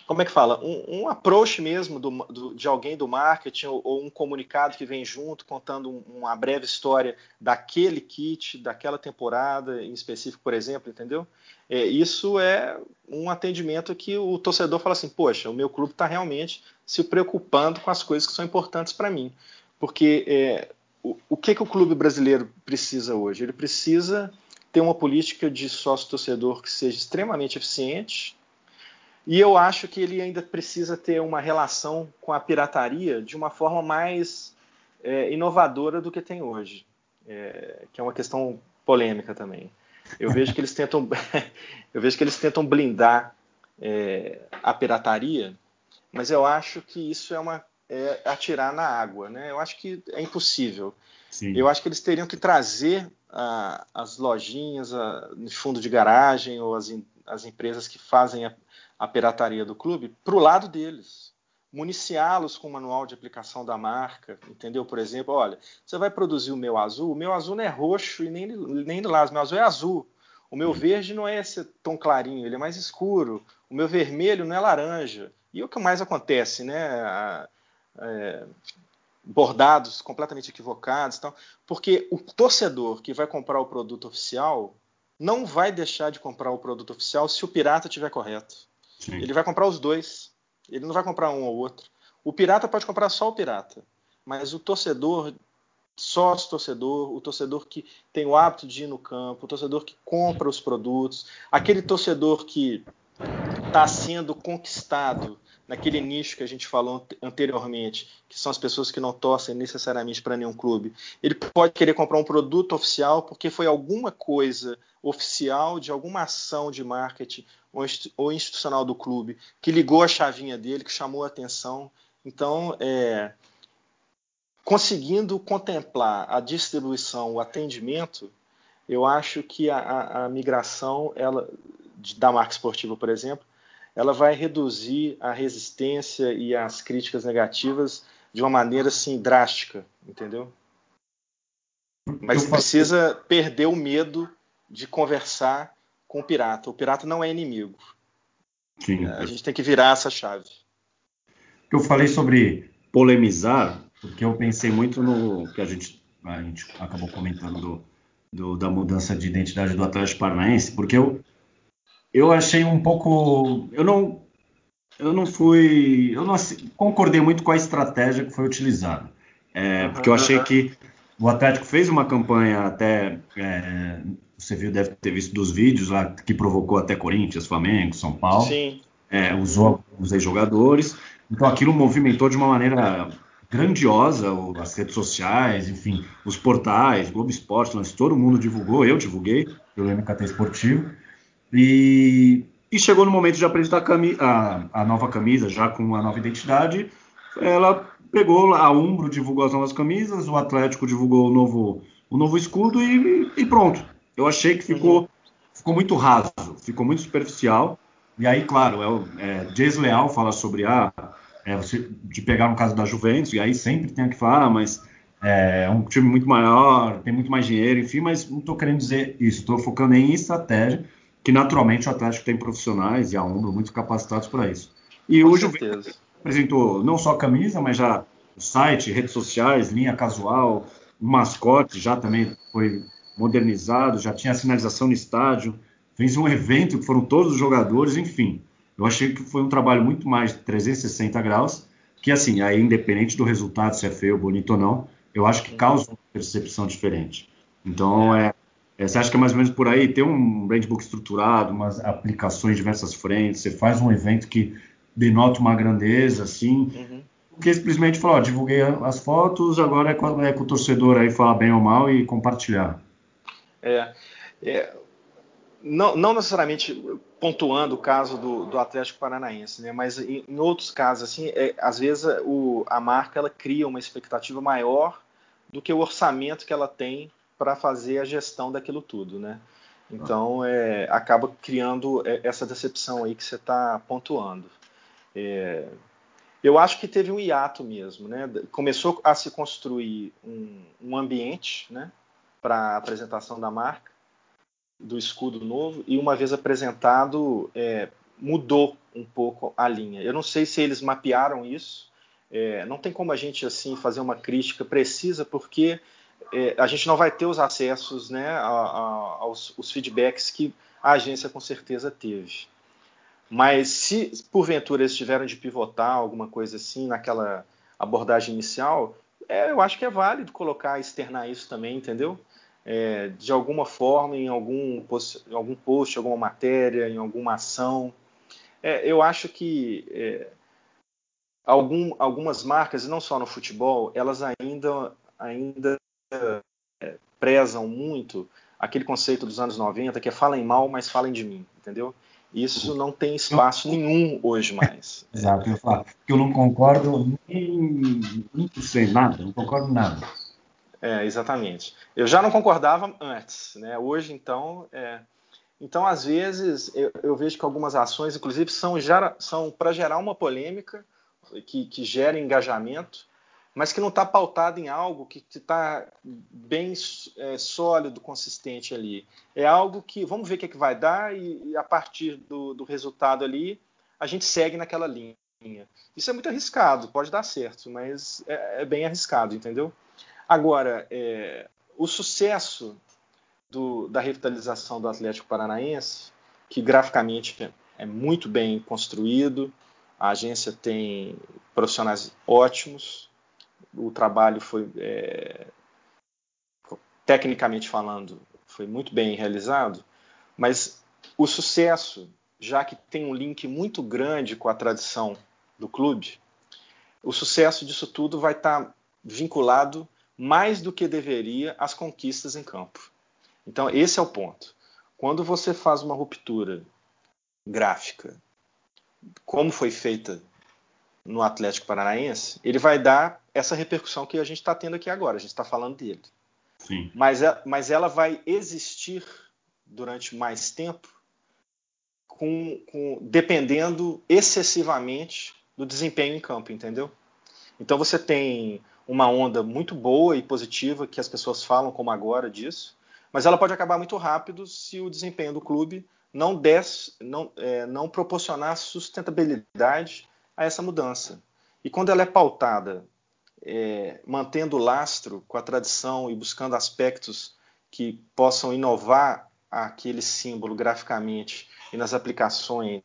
como é que fala, um, um approach mesmo do, do, de alguém do marketing ou, ou, um comunicado que vem junto contando um, uma breve história daquele kit, daquela temporada em específico, por exemplo, entendeu? É, isso é um atendimento que o torcedor fala assim, poxa, o meu clube está realmente se preocupando com as coisas que são importantes para mim, porque é, o, o que, que o clube brasileiro precisa hoje? Ele precisa ter uma política de sócio-torcedor que seja extremamente eficiente, e eu acho que ele ainda precisa ter uma relação com a pirataria de uma forma mais é, inovadora do que tem hoje, é, que é uma questão polêmica também. Eu vejo que eles tentam, eu vejo que eles tentam blindar é, a pirataria, mas eu acho que isso é uma é atirar na água, né? Eu acho que é impossível. Sim. Eu acho que eles teriam que trazer a, as lojinhas a, no fundo de garagem ou as, as empresas que fazem a, a pirataria do clube para o lado deles. Municiá-los com o manual de aplicação da marca, entendeu? Por exemplo, olha, você vai produzir o meu azul, o meu azul não é roxo e nem, nem lado, o meu azul é azul. O meu verde não é esse tom clarinho, ele é mais escuro. O meu vermelho não é laranja. E o que mais acontece, né? É, bordados completamente equivocados, então, porque o torcedor que vai comprar o produto oficial não vai deixar de comprar o produto oficial se o pirata estiver correto. Sim. Ele vai comprar os dois. Ele não vai comprar um ou outro. O pirata pode comprar só o pirata, mas o torcedor, sócio torcedor, o torcedor que tem o hábito de ir no campo, o torcedor que compra os produtos, aquele torcedor que está sendo conquistado naquele nicho que a gente falou anteriormente, que são as pessoas que não torcem necessariamente para nenhum clube. Ele pode querer comprar um produto oficial porque foi alguma coisa oficial de alguma ação de marketing ou institucional do clube que ligou a chavinha dele, que chamou a atenção. Então, é, conseguindo contemplar a distribuição, o atendimento, eu acho que a, a, a migração ela, da marca esportiva, por exemplo, ela vai reduzir a resistência e as críticas negativas de uma maneira assim drástica, entendeu? Mas precisa perder o medo de conversar com o pirata. O pirata não é inimigo. Sim. A gente tem que virar essa chave. Eu falei sobre polemizar, porque eu pensei muito no que a gente, a gente acabou comentando do, do, da mudança de identidade do Atlético Paranaense, porque eu, eu achei um pouco. Eu não, eu não fui. Eu não concordei muito com a estratégia que foi utilizada. É, porque eu achei que o Atlético fez uma campanha até. É, você viu, deve ter visto dos vídeos lá que provocou até Corinthians, Flamengo, São Paulo. Sim. É, usou os ex-jogadores. Então aquilo movimentou de uma maneira grandiosa as redes sociais, enfim, os portais, Globo Esporte, todo mundo divulgou, eu divulguei pelo MKT Esportivo. E, e chegou no momento de apresentar a, a, a, nova camisa, já com a nova identidade. Ela pegou a Umbro, divulgou as novas camisas, o Atlético divulgou o novo, o novo escudo e, e pronto. Eu achei que ficou, uhum. ficou muito raso, ficou muito superficial. E aí, claro, é, é desleal falar sobre a. Ah, é, você, de pegar no caso da Juventus, e aí sempre tem que falar, mas é um time muito maior, tem muito mais dinheiro, enfim, mas não estou querendo dizer isso, estou focando em estratégia que naturalmente o Atlético tem profissionais e a Umbro muito capacitados para isso. E Com hoje certeza. apresentou não só a camisa, mas já o site, redes sociais, linha casual, o mascote já também foi modernizado, já tinha sinalização no estádio, fez um evento que foram todos os jogadores, enfim. Eu achei que foi um trabalho muito mais de 360 graus, que assim, aí independente do resultado, se é feio, bonito ou não, eu acho que causa uma percepção diferente. Então, é, é, você acha que é mais ou menos por aí? Tem um brandbook estruturado, umas aplicações, diversas frentes, você faz um evento que denota uma grandeza, assim, uhum. porque simplesmente falou, ó, divulguei as fotos, agora é com, é com o torcedor aí falar bem ou mal e compartilhar. É, é não, não, necessariamente pontuando o caso do, do Atlético Paranaense, né? mas em, em outros casos, assim, é, às vezes o, a marca ela cria uma expectativa maior do que o orçamento que ela tem para fazer a gestão daquilo tudo, né? Então é, acaba criando é, essa decepção aí que você está pontuando. É, eu acho que teve um hiato mesmo, né? Começou a se construir um, um ambiente, né, para a apresentação da marca do escudo novo e uma vez apresentado é, mudou um pouco a linha. Eu não sei se eles mapearam isso. É, não tem como a gente assim fazer uma crítica precisa porque é, a gente não vai ter os acessos, né, a, a, aos os feedbacks que a agência com certeza teve. Mas se porventura eles tiveram de pivotar alguma coisa assim naquela abordagem inicial, é, eu acho que é válido colocar, externar isso também, entendeu? É, de alguma forma em algum post, em algum post, alguma matéria, em alguma ação. É, eu acho que é, algum, algumas marcas, não só no futebol, elas ainda, ainda é, prezam muito aquele conceito dos anos 90 que é falem mal, mas falem de mim, entendeu? Isso não tem espaço nenhum hoje mais. Exato, eu falo eu não concordo nem, nem por nada, não concordo nada. É, exatamente. Eu já não concordava antes, né? Hoje, então, é... então às vezes eu, eu, vejo que algumas ações, inclusive, são, são para gerar uma polêmica que, que gera engajamento, mas que não está pautado em algo que está bem é, sólido, consistente ali. É algo que vamos ver o que, é que vai dar e, e a partir do, do resultado ali a gente segue naquela linha. Isso é muito arriscado, pode dar certo, mas é, é bem arriscado, entendeu? Agora, é, o sucesso do, da revitalização do Atlético Paranaense, que graficamente é muito bem construído, a agência tem profissionais ótimos, o trabalho foi, é, tecnicamente falando, foi muito bem realizado, mas o sucesso, já que tem um link muito grande com a tradição do clube, o sucesso disso tudo vai estar vinculado mais do que deveria as conquistas em campo. Então, esse é o ponto. Quando você faz uma ruptura gráfica, como foi feita no Atlético Paranaense, ele vai dar essa repercussão que a gente está tendo aqui agora. A gente está falando dele. Sim. Mas, é, mas ela vai existir durante mais tempo, com, com, dependendo excessivamente do desempenho em campo, entendeu? Então você tem uma onda muito boa e positiva que as pessoas falam como agora disso, mas ela pode acabar muito rápido se o desempenho do clube não, des, não, é, não proporcionar sustentabilidade a essa mudança. E quando ela é pautada é, mantendo o lastro com a tradição e buscando aspectos que possam inovar aquele símbolo graficamente e nas aplicações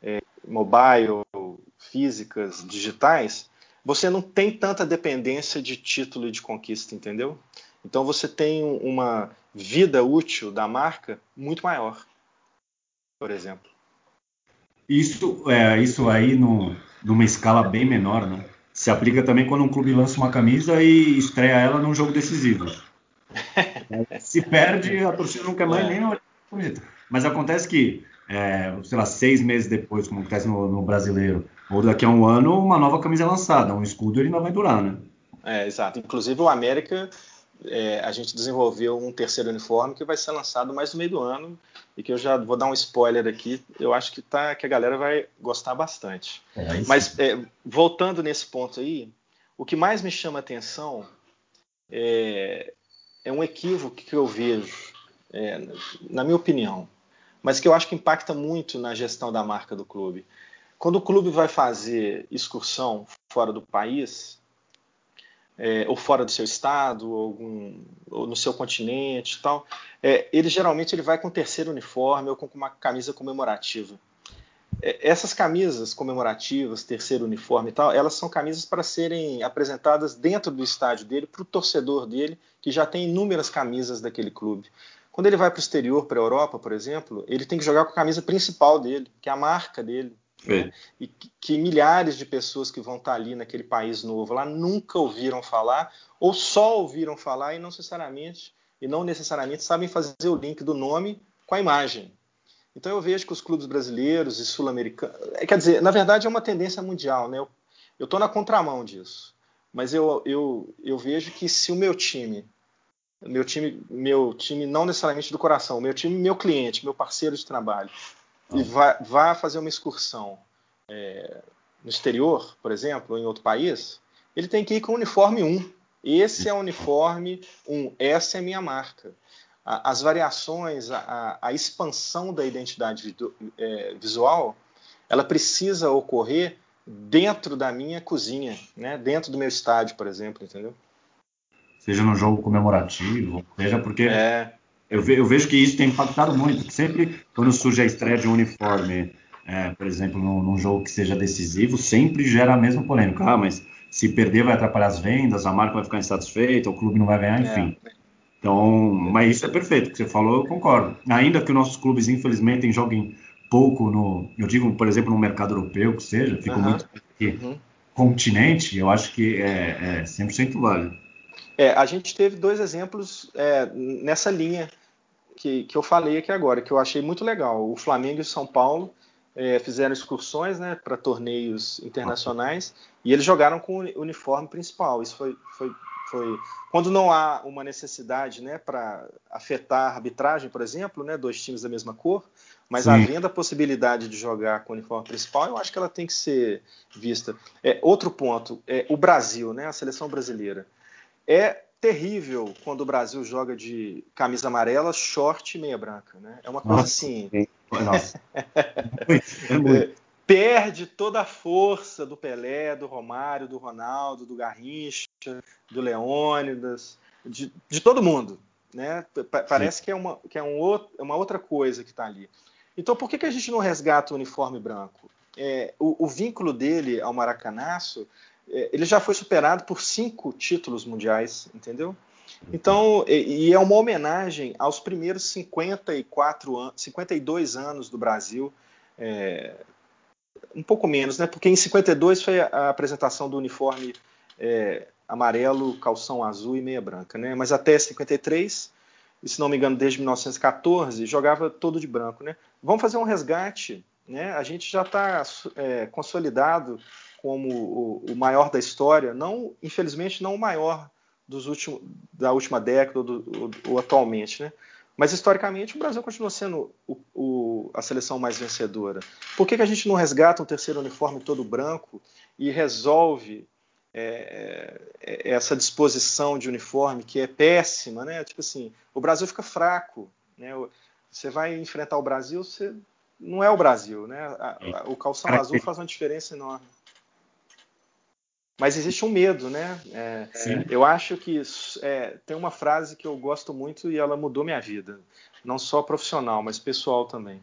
é, mobile, físicas, digitais, você não tem tanta dependência de título e de conquista, entendeu? Então você tem uma vida útil da marca muito maior, por exemplo. Isso, é, isso aí no, numa escala bem menor, né? Se aplica também quando um clube lança uma camisa e estreia ela num jogo decisivo. Se perde, a torcida não quer mais é. nem olhar a camiseta. Mas acontece que, é, sei lá, seis meses depois, como acontece no, no brasileiro, ou daqui a um ano, uma nova camisa é lançada. Um escudo ele não vai durar, né? É, exato. Inclusive o América, é, a gente desenvolveu um terceiro uniforme que vai ser lançado mais no meio do ano e que eu já vou dar um spoiler aqui. Eu acho que, tá, que a galera vai gostar bastante. É, Mas é, voltando nesse ponto aí, o que mais me chama a atenção é, é um equívoco que eu vejo, é, na minha opinião, mas que eu acho que impacta muito na gestão da marca do clube quando o clube vai fazer excursão fora do país, é, ou fora do seu estado, ou, algum, ou no seu continente e tal, é, ele geralmente ele vai com terceiro uniforme ou com uma camisa comemorativa. É, essas camisas comemorativas, terceiro uniforme e tal, elas são camisas para serem apresentadas dentro do estádio dele, para o torcedor dele, que já tem inúmeras camisas daquele clube. Quando ele vai para o exterior, para a Europa, por exemplo, ele tem que jogar com a camisa principal dele, que é a marca dele. Né? E que, que, milhares de pessoas que vão estar ali naquele país novo lá nunca ouviram falar, ou só ouviram falar e não necessariamente, e não necessariamente sabem fazer o link do nome com a imagem. Então eu vejo que os clubes brasileiros e sul-americanos. É, quer dizer, na verdade é uma tendência mundial, né? Eu estou na contramão disso. Mas eu, eu, eu vejo que se o meu time meu time, meu time não necessariamente do coração, meu time, meu cliente, meu parceiro de trabalho, e vai, vai fazer uma excursão é, no exterior, por exemplo, ou em outro país, ele tem que ir com o uniforme 1. Esse é o uniforme 1, essa é a minha marca. as variações, a, a, expansão da identidade é, visual, ela precisa ocorrer dentro da minha cozinha, né? dentro do meu estádio, por exemplo, entendeu? seja no jogo comemorativo, seja porque é. Eu, ve, eu, vejo que isso tem impactado muito. Sempre quando surge a estreia de um uniforme, é, por exemplo, num, num, jogo que seja decisivo, sempre gera a mesma polêmica. Ah, mas se perder vai atrapalhar as vendas, a marca vai ficar insatisfeita, o clube não vai ganhar, enfim. É. Então, mas isso é perfeito, o que você falou, eu concordo. Ainda que os nossos clubes, infelizmente, joguem pouco no, eu digo, por exemplo, no mercado europeu, que seja, fico uhum. muito aqui, uhum. continente, eu acho que é, é 100% válido. É, a gente teve dois exemplos é, nessa linha que, que eu falei aqui agora, que eu achei muito legal. O Flamengo e o São Paulo é, fizeram excursões né, para torneios internacionais e eles jogaram com o uniforme principal. Isso foi, foi, foi quando não há uma necessidade né, para afetar a arbitragem, por exemplo, né, dois times da mesma cor, mas Sim. havendo a possibilidade de jogar com o uniforme principal, eu acho que ela tem que ser vista. É, outro ponto, é, o Brasil, né, a seleção brasileira. É terrível quando o Brasil joga de camisa amarela, short e meia branca. Né? É uma coisa Nossa, assim. Nossa. é muito. Perde toda a força do Pelé, do Romário, do Ronaldo, do Garrincha, do Leônidas, de, de todo mundo. Né? Parece que é, uma, que é um outro, é uma outra coisa que está ali. Então, por que, que a gente não resgata o uniforme branco? É, o, o, vínculo dele ao maracanaço é, ele já foi superado por cinco títulos mundiais, entendeu? Então, e, e é uma homenagem aos primeiros 54 an 52 anos do Brasil, é, um pouco menos, né? Porque em 52 foi a apresentação do uniforme é, amarelo, calção azul e meia branca, né? Mas até 53, e se não me engano desde 1914, jogava todo de branco, né? Vamos fazer um resgate, né? A gente já está é, consolidado como o, o, maior da história, não, infelizmente, não o maior dos últimos, da última década ou, atualmente, né? Mas historicamente o Brasil continua sendo o, o, a seleção mais vencedora. Por que, que, a gente não resgata um terceiro uniforme todo branco e resolve é, é, essa disposição de uniforme que é péssima, né? Tipo assim, o Brasil fica fraco, né? Você vai enfrentar o Brasil, você não é o Brasil, né? A, a, o calção azul faz uma diferença enorme. Mas existe um medo, né? É, eu acho que é, tem uma frase que eu gosto muito e ela mudou minha vida, não só profissional, mas pessoal também,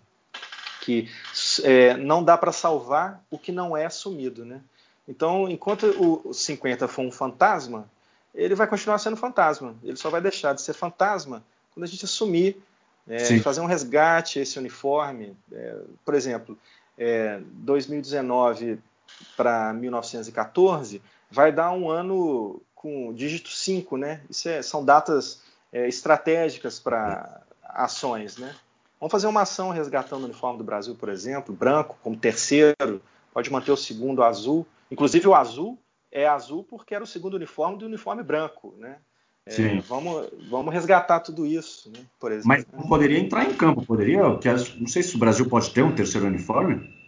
que é, não dá para salvar o que não é assumido, né? Então, enquanto o 50 for um fantasma, ele vai continuar sendo fantasma. Ele só vai deixar de ser fantasma quando a gente assumir, é, fazer um resgate esse uniforme. É, por exemplo, 2019 é, para 1914, vai dar um ano com dígito 5, né? Isso é, são datas é, estratégicas para ações, né? Vamos fazer uma ação resgatando o uniforme do Brasil, por exemplo, branco como terceiro, pode manter o segundo azul. Inclusive o azul é azul porque era o segundo uniforme do uniforme branco, né? É, vamos, vamos resgatar tudo isso, né? Por exemplo. Mas poderia entrar em campo, poderia? não sei se o Brasil pode ter um terceiro uniforme.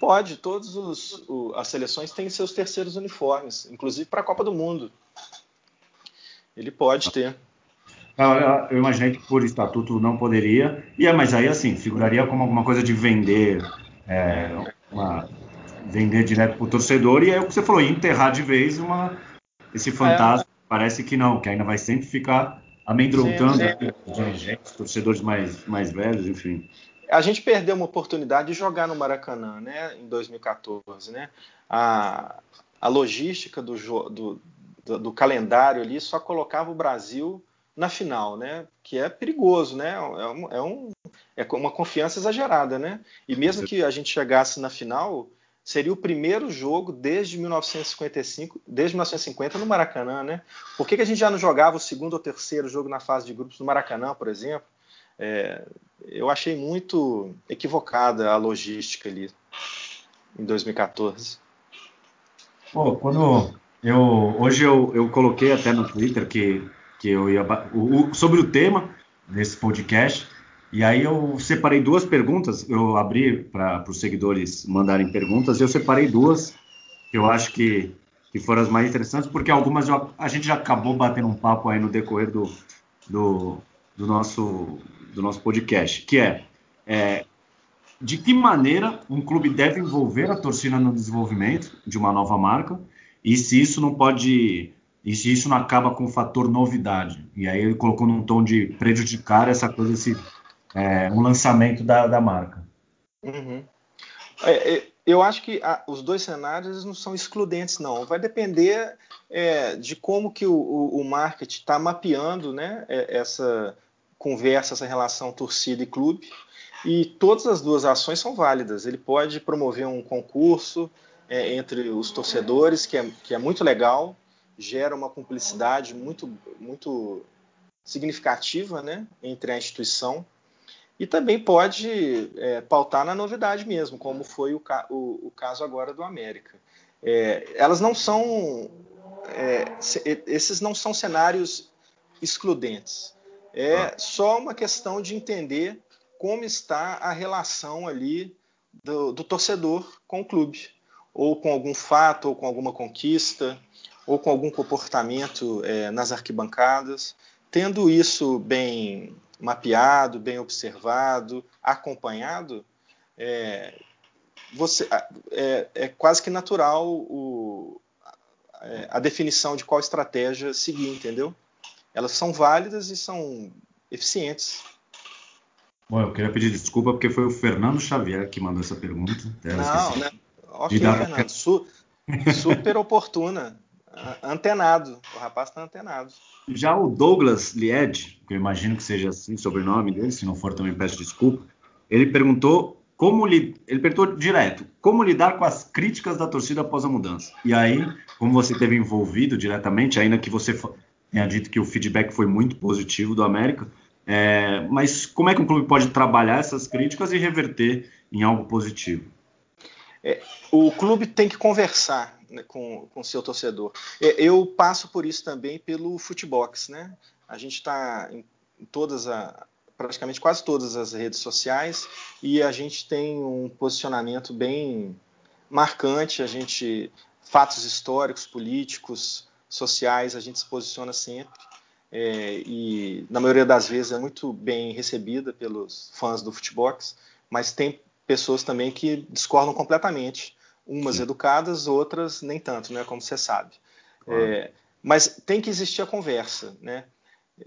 Pode, todas as seleções têm seus terceiros uniformes, inclusive para a Copa do Mundo. Ele pode ter. Eu imaginei que por estatuto não poderia, e é, mas aí assim, figuraria como alguma coisa de vender é, uma, vender direto para o torcedor e é o que você falou, enterrar de vez uma, esse fantasma. É. Parece que não, que ainda vai sempre ficar amedrontando os dirigentes, torcedores mais, mais velhos, enfim. A gente perdeu uma oportunidade de jogar no Maracanã, né, em 2014, né? A, a logística do, do, do, do calendário ali só colocava o Brasil na final, né? Que é perigoso, né? É, um, é, um, é uma confiança exagerada, né? E mesmo que a gente chegasse na final, seria o primeiro jogo desde 1955, desde 1950 no Maracanã, né? Por que, que a gente já não jogava o segundo ou terceiro jogo na fase de grupos no Maracanã, por exemplo? É, eu achei muito equivocada a logística ali em 2014. Pô, quando eu hoje eu, eu coloquei até no Twitter que que eu ia o, o, sobre o tema desse podcast. E aí eu separei duas perguntas, eu abri para os seguidores mandarem perguntas, e eu separei duas que eu acho que, que foram as mais interessantes, porque algumas já, a gente já acabou batendo um papo aí no decorrer do, do, do nosso, do nosso podcast, que é, é de que maneira um clube deve envolver a torcida no desenvolvimento de uma nova marca e se isso não pode e se isso não acaba com o fator novidade. E aí ele colocou num tom de prejudicar essa coisa, esse é, um lançamento da, da marca. Uhum. É, é, eu acho que a, os dois cenários não são excludentes, não. Vai depender é, de como que o, o, o marketing está mapeando né, é, essa conversa, essa relação torcida e clube. E todas as duas ações são válidas. Ele pode promover um concurso é, entre os torcedores, que é, que é muito legal, gera uma cumplicidade muito, muito significativa né, entre a instituição e também pode é, pautar na novidade mesmo, como foi o, o, o caso agora do América. É, elas não são, é, esses não são cenários excludentes. É ah. só uma questão de entender como está a relação ali do, do torcedor com o clube, ou com algum fato, ou com alguma conquista ou com algum comportamento é, nas arquibancadas. Tendo isso bem mapeado, bem observado, acompanhado, é, você, é, é, quase que natural o, a definição de qual estratégia seguir, entendeu? Elas são válidas e são eficientes. Bom, eu queria pedir desculpa porque foi o Fernando Xavier que mandou essa pergunta. Não, né? Ok, Fernando. Su super oportuna antenado. O rapaz está antenado. Já o Douglas Lied, que eu imagino que seja assim o sobrenome dele, se não for também peço desculpa, ele perguntou como li... ele perguntou direto, como lidar com as críticas da torcida após a mudança. E aí, como você teve envolvido diretamente, ainda que você tenha dito que o feedback foi muito positivo do América, é... mas como é que um clube pode trabalhar essas críticas e reverter em algo positivo? É, o clube tem que conversar né, com o seu torcedor. É, eu passo por isso também pelo Footbox, né? A gente está em todas a, praticamente quase todas as redes sociais e a gente tem um posicionamento bem marcante. A gente fatos históricos, políticos, sociais, a gente se posiciona sempre. É, e na maioria das vezes é muito bem recebida pelos fãs do Footbox, mas tem pessoas também que discordam completamente umas Sim. educadas, outras nem tanto, né, como você sabe. Claro. É, mas tem que existir a conversa, né?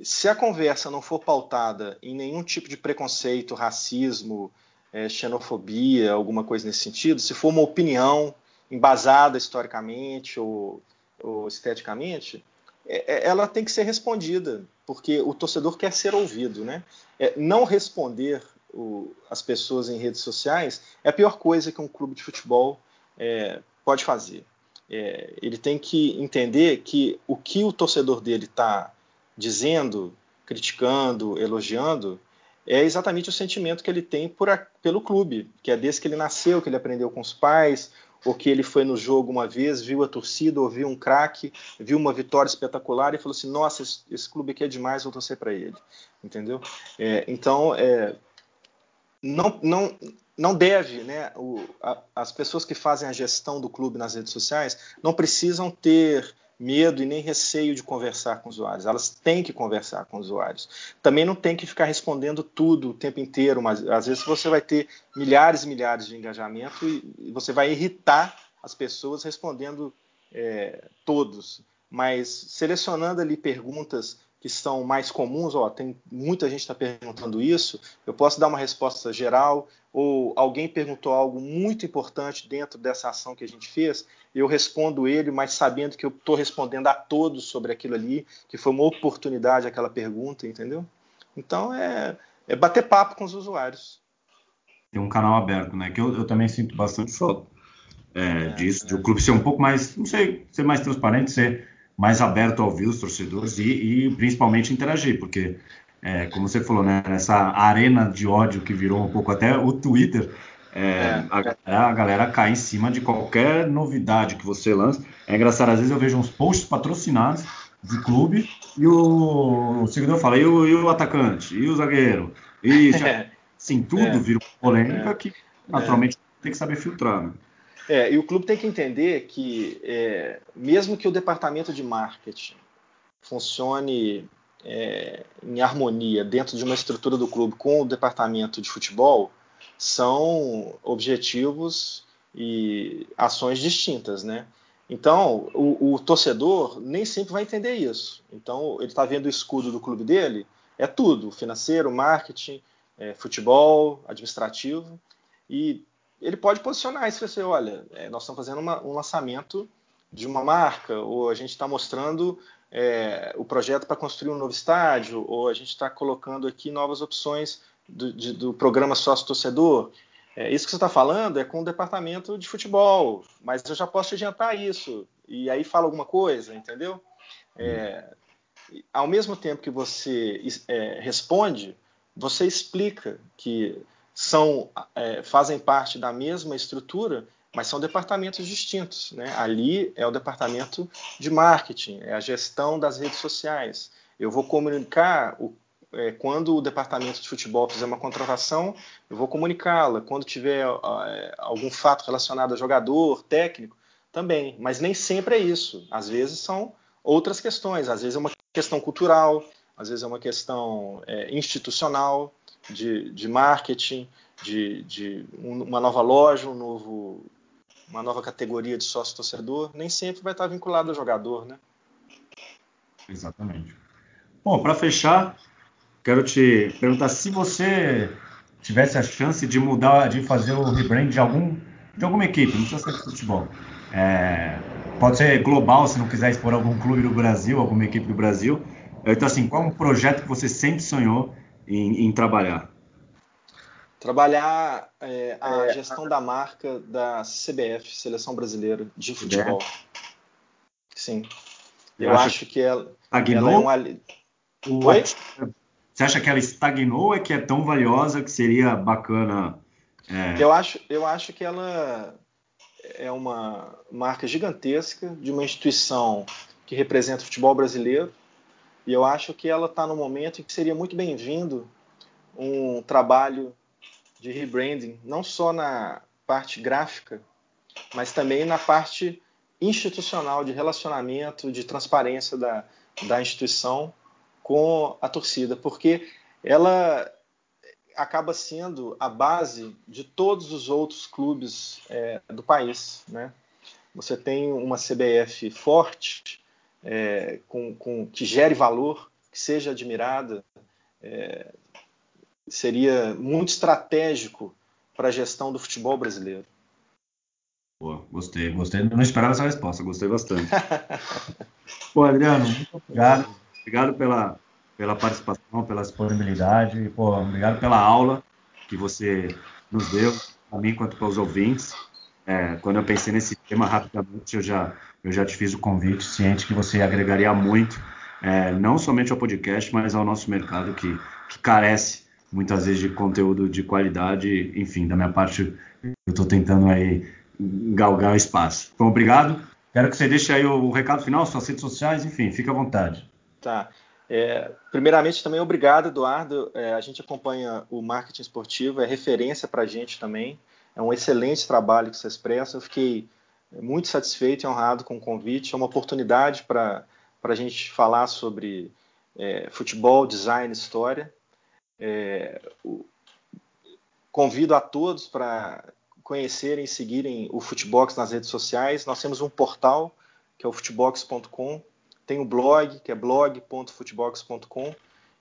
Se a conversa não for pautada em nenhum tipo de preconceito, racismo, é, xenofobia, alguma coisa nesse sentido, se for uma opinião embasada historicamente ou, ou esteticamente, é, é ela tem que ser respondida, porque o torcedor quer ser ouvido, né? É, não responder o, as pessoas em redes sociais é a pior coisa que um clube de futebol é, pode fazer. É, ele tem que entender que o que o torcedor dele está dizendo, criticando, elogiando, é exatamente o sentimento que ele tem por, pelo clube, que é desde que ele nasceu, que ele aprendeu com os pais, ou que ele foi no jogo uma vez, viu a torcida, ouviu um craque, viu uma vitória espetacular e falou assim: Nossa, esse, esse clube aqui é demais, vou torcer para ele. Entendeu? É, então, é, não, não, não deve, né, o, a, as pessoas que fazem a gestão do clube nas redes sociais não precisam ter medo e nem receio de conversar com usuários. Elas têm que conversar com usuários. Também não tem que ficar respondendo tudo o tempo inteiro, mas às vezes você vai ter milhares e milhares de engajamento e você vai irritar as pessoas respondendo é, todos. Mas selecionando ali perguntas que são mais comuns, ó, tem muita gente está perguntando isso, eu posso dar uma resposta geral, ou alguém perguntou algo muito importante dentro dessa ação que a gente fez, eu respondo ele, mas sabendo que eu estou respondendo a todos sobre aquilo ali, que foi uma oportunidade aquela pergunta, entendeu? Então é, é bater papo com os usuários. Tem um canal aberto, né? Que eu, eu também sinto bastante falta é, é, disso, é. de o clube ser um pouco mais, não sei, ser mais transparente, ser mais aberto a ouvir os torcedores e, e principalmente interagir, porque, é, como você falou, né, essa arena de ódio que virou um pouco até o Twitter, é, é. a, galera, a, galera, cai em cima de qualquer novidade que você lança. É engraçado, às vezes eu vejo uns posts patrocinados de clube e o, o seguidor fala, e o, e o, atacante, e o zagueiro, e assim, tudo é. vira polêmica é. que naturalmente tem que saber filtrar. Né? É, e o clube tem que entender que, é, mesmo que o departamento de marketing funcione é, em harmonia dentro de uma estrutura do clube com o departamento de futebol, são objetivos e ações distintas, né? Então, o, o torcedor nem sempre vai entender isso. Então, ele está vendo o escudo do clube dele, é tudo: financeiro, marketing, é, futebol, administrativo. E ele pode posicionar isso e dizer, olha, é, nós estamos fazendo uma, um lançamento de uma marca, ou a gente está mostrando é, o projeto para construir um novo estádio, ou a gente está colocando aqui novas opções do, de, do programa sócio-torcedor. É, isso que você está falando é com o departamento de futebol, mas eu já posso te adiantar isso. E aí fala alguma coisa, entendeu? É, ao mesmo tempo que você é, responde, você explica que são, é, fazem parte da mesma estrutura, mas são departamentos distintos. Né? Ali é o departamento de marketing, é a gestão das redes sociais. Eu vou comunicar o, é, quando o departamento de futebol fizer uma contratação, eu vou comunicá-la. Quando tiver é, algum fato relacionado a jogador, técnico, também. Mas nem sempre é isso. Às vezes são outras questões. Às vezes é uma questão cultural, às vezes é uma questão é, institucional de, de marketing, de, de uma nova loja, um novo, uma nova categoria de sócio-torcedor, nem sempre vai estar vinculado ao jogador, né? Exatamente. Bom, para fechar, quero te perguntar se você tivesse a chance de mudar, de fazer o rebrand de algum de alguma equipe, não precisa ser de futebol. É, pode ser global, se não quiser expor algum clube do Brasil, alguma equipe do Brasil. Então, assim, qual é um projeto que você sempre sonhou em, em trabalhar? Trabalhar é, a é, gestão da marca da CBF, Seleção Brasileira de Futebol. Sim. Eu, Eu acho, que ela, ela é um... Oi? Você acha que ela estagnou ou é que é tão valiosa que seria bacana? É... Eu, acho, eu acho que ela é uma marca gigantesca de uma instituição que representa o futebol brasileiro e eu acho que ela está no momento em que seria muito bem-vindo um trabalho de rebranding, não só na parte gráfica, mas também na parte institucional de relacionamento, de transparência da, da instituição com a torcida, porque ela acaba sendo a base de todos os outros clubes é, do país. Né? Você tem uma CBF forte, é, com, com, que gere valor, que seja admirada, é, seria muito estratégico para a gestão do futebol brasileiro. Boa, gostei, gostei. Não esperava essa resposta, gostei bastante. Pô, Adriano, obrigado. Obrigado pela, pela participação, pela disponibilidade. Pô, obrigado pela aula que você nos deu, para mim quanto para os ouvintes. É, quando eu pensei nesse tema rapidamente, eu já, eu já te fiz o convite, ciente que você agregaria muito, é, não somente ao podcast, mas ao nosso mercado que, que carece muitas vezes de conteúdo de qualidade. Enfim, da minha parte, eu estou tentando aí galgar o espaço. Então, obrigado. Quero que você deixe aí o, recado final, suas redes sociais, enfim, fica à vontade. Tá. É, primeiramente, também obrigado, Eduardo. É, a gente acompanha o marketing esportivo, é referência para a gente também. É um excelente trabalho que vocês prestam. Eu fiquei muito satisfeito e honrado com o convite. É uma oportunidade para a gente falar sobre é, futebol, design, história. É, o, convido a todos para conhecerem e seguirem o Futebox nas redes sociais. Nós temos um portal, que é o futebox.com, tem o blog, que é blog.futebox.com,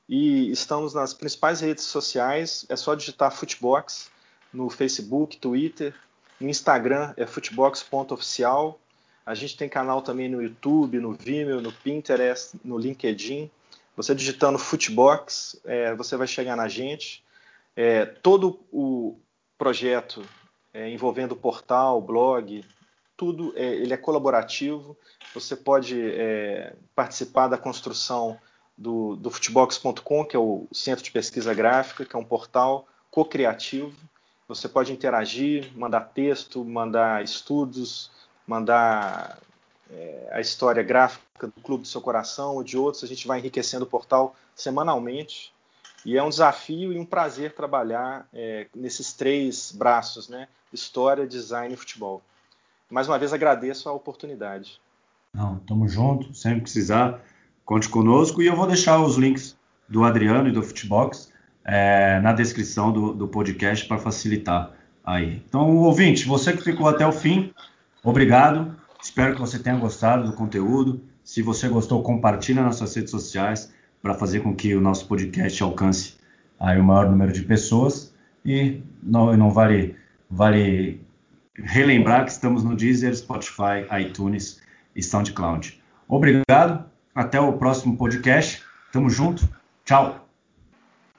e estamos nas principais redes sociais. É só digitar Futebox no Facebook, Twitter, no Instagram é futebox.oficial. A gente tem canal também no YouTube, no Vimeo, no Pinterest, no LinkedIn. Você digitando Footbox, é, você vai chegar na gente. É, todo o projeto é, envolvendo o portal, blog, tudo é, ele é colaborativo. Você pode é, participar da construção do, do Footbox.com, que é o Centro de Pesquisa Gráfica, que é um portal co-criativo. Você pode interagir, mandar texto, mandar estudos, mandar é, a história gráfica do Clube do Seu Coração ou de outros. A gente vai enriquecendo o portal semanalmente. E é um desafio e um prazer trabalhar é, nesses três braços, né? História, design e futebol. Mais uma vez agradeço a oportunidade. Não, tamo junto, sempre precisar, conte conosco e eu vou deixar os links do Adriano e do Futebox é, na descrição do, do podcast para facilitar aí. Então, ouvinte, você que ficou até o fim, obrigado. Espero que você tenha gostado do conteúdo. Se você gostou, compartilha nas suas redes sociais para fazer com que o nosso podcast alcance aí o maior número de pessoas. E não, não vale, vale relembrar que estamos no Deezer, Spotify, iTunes e SoundCloud. Obrigado, até o próximo podcast. Tamo junto. Tchau.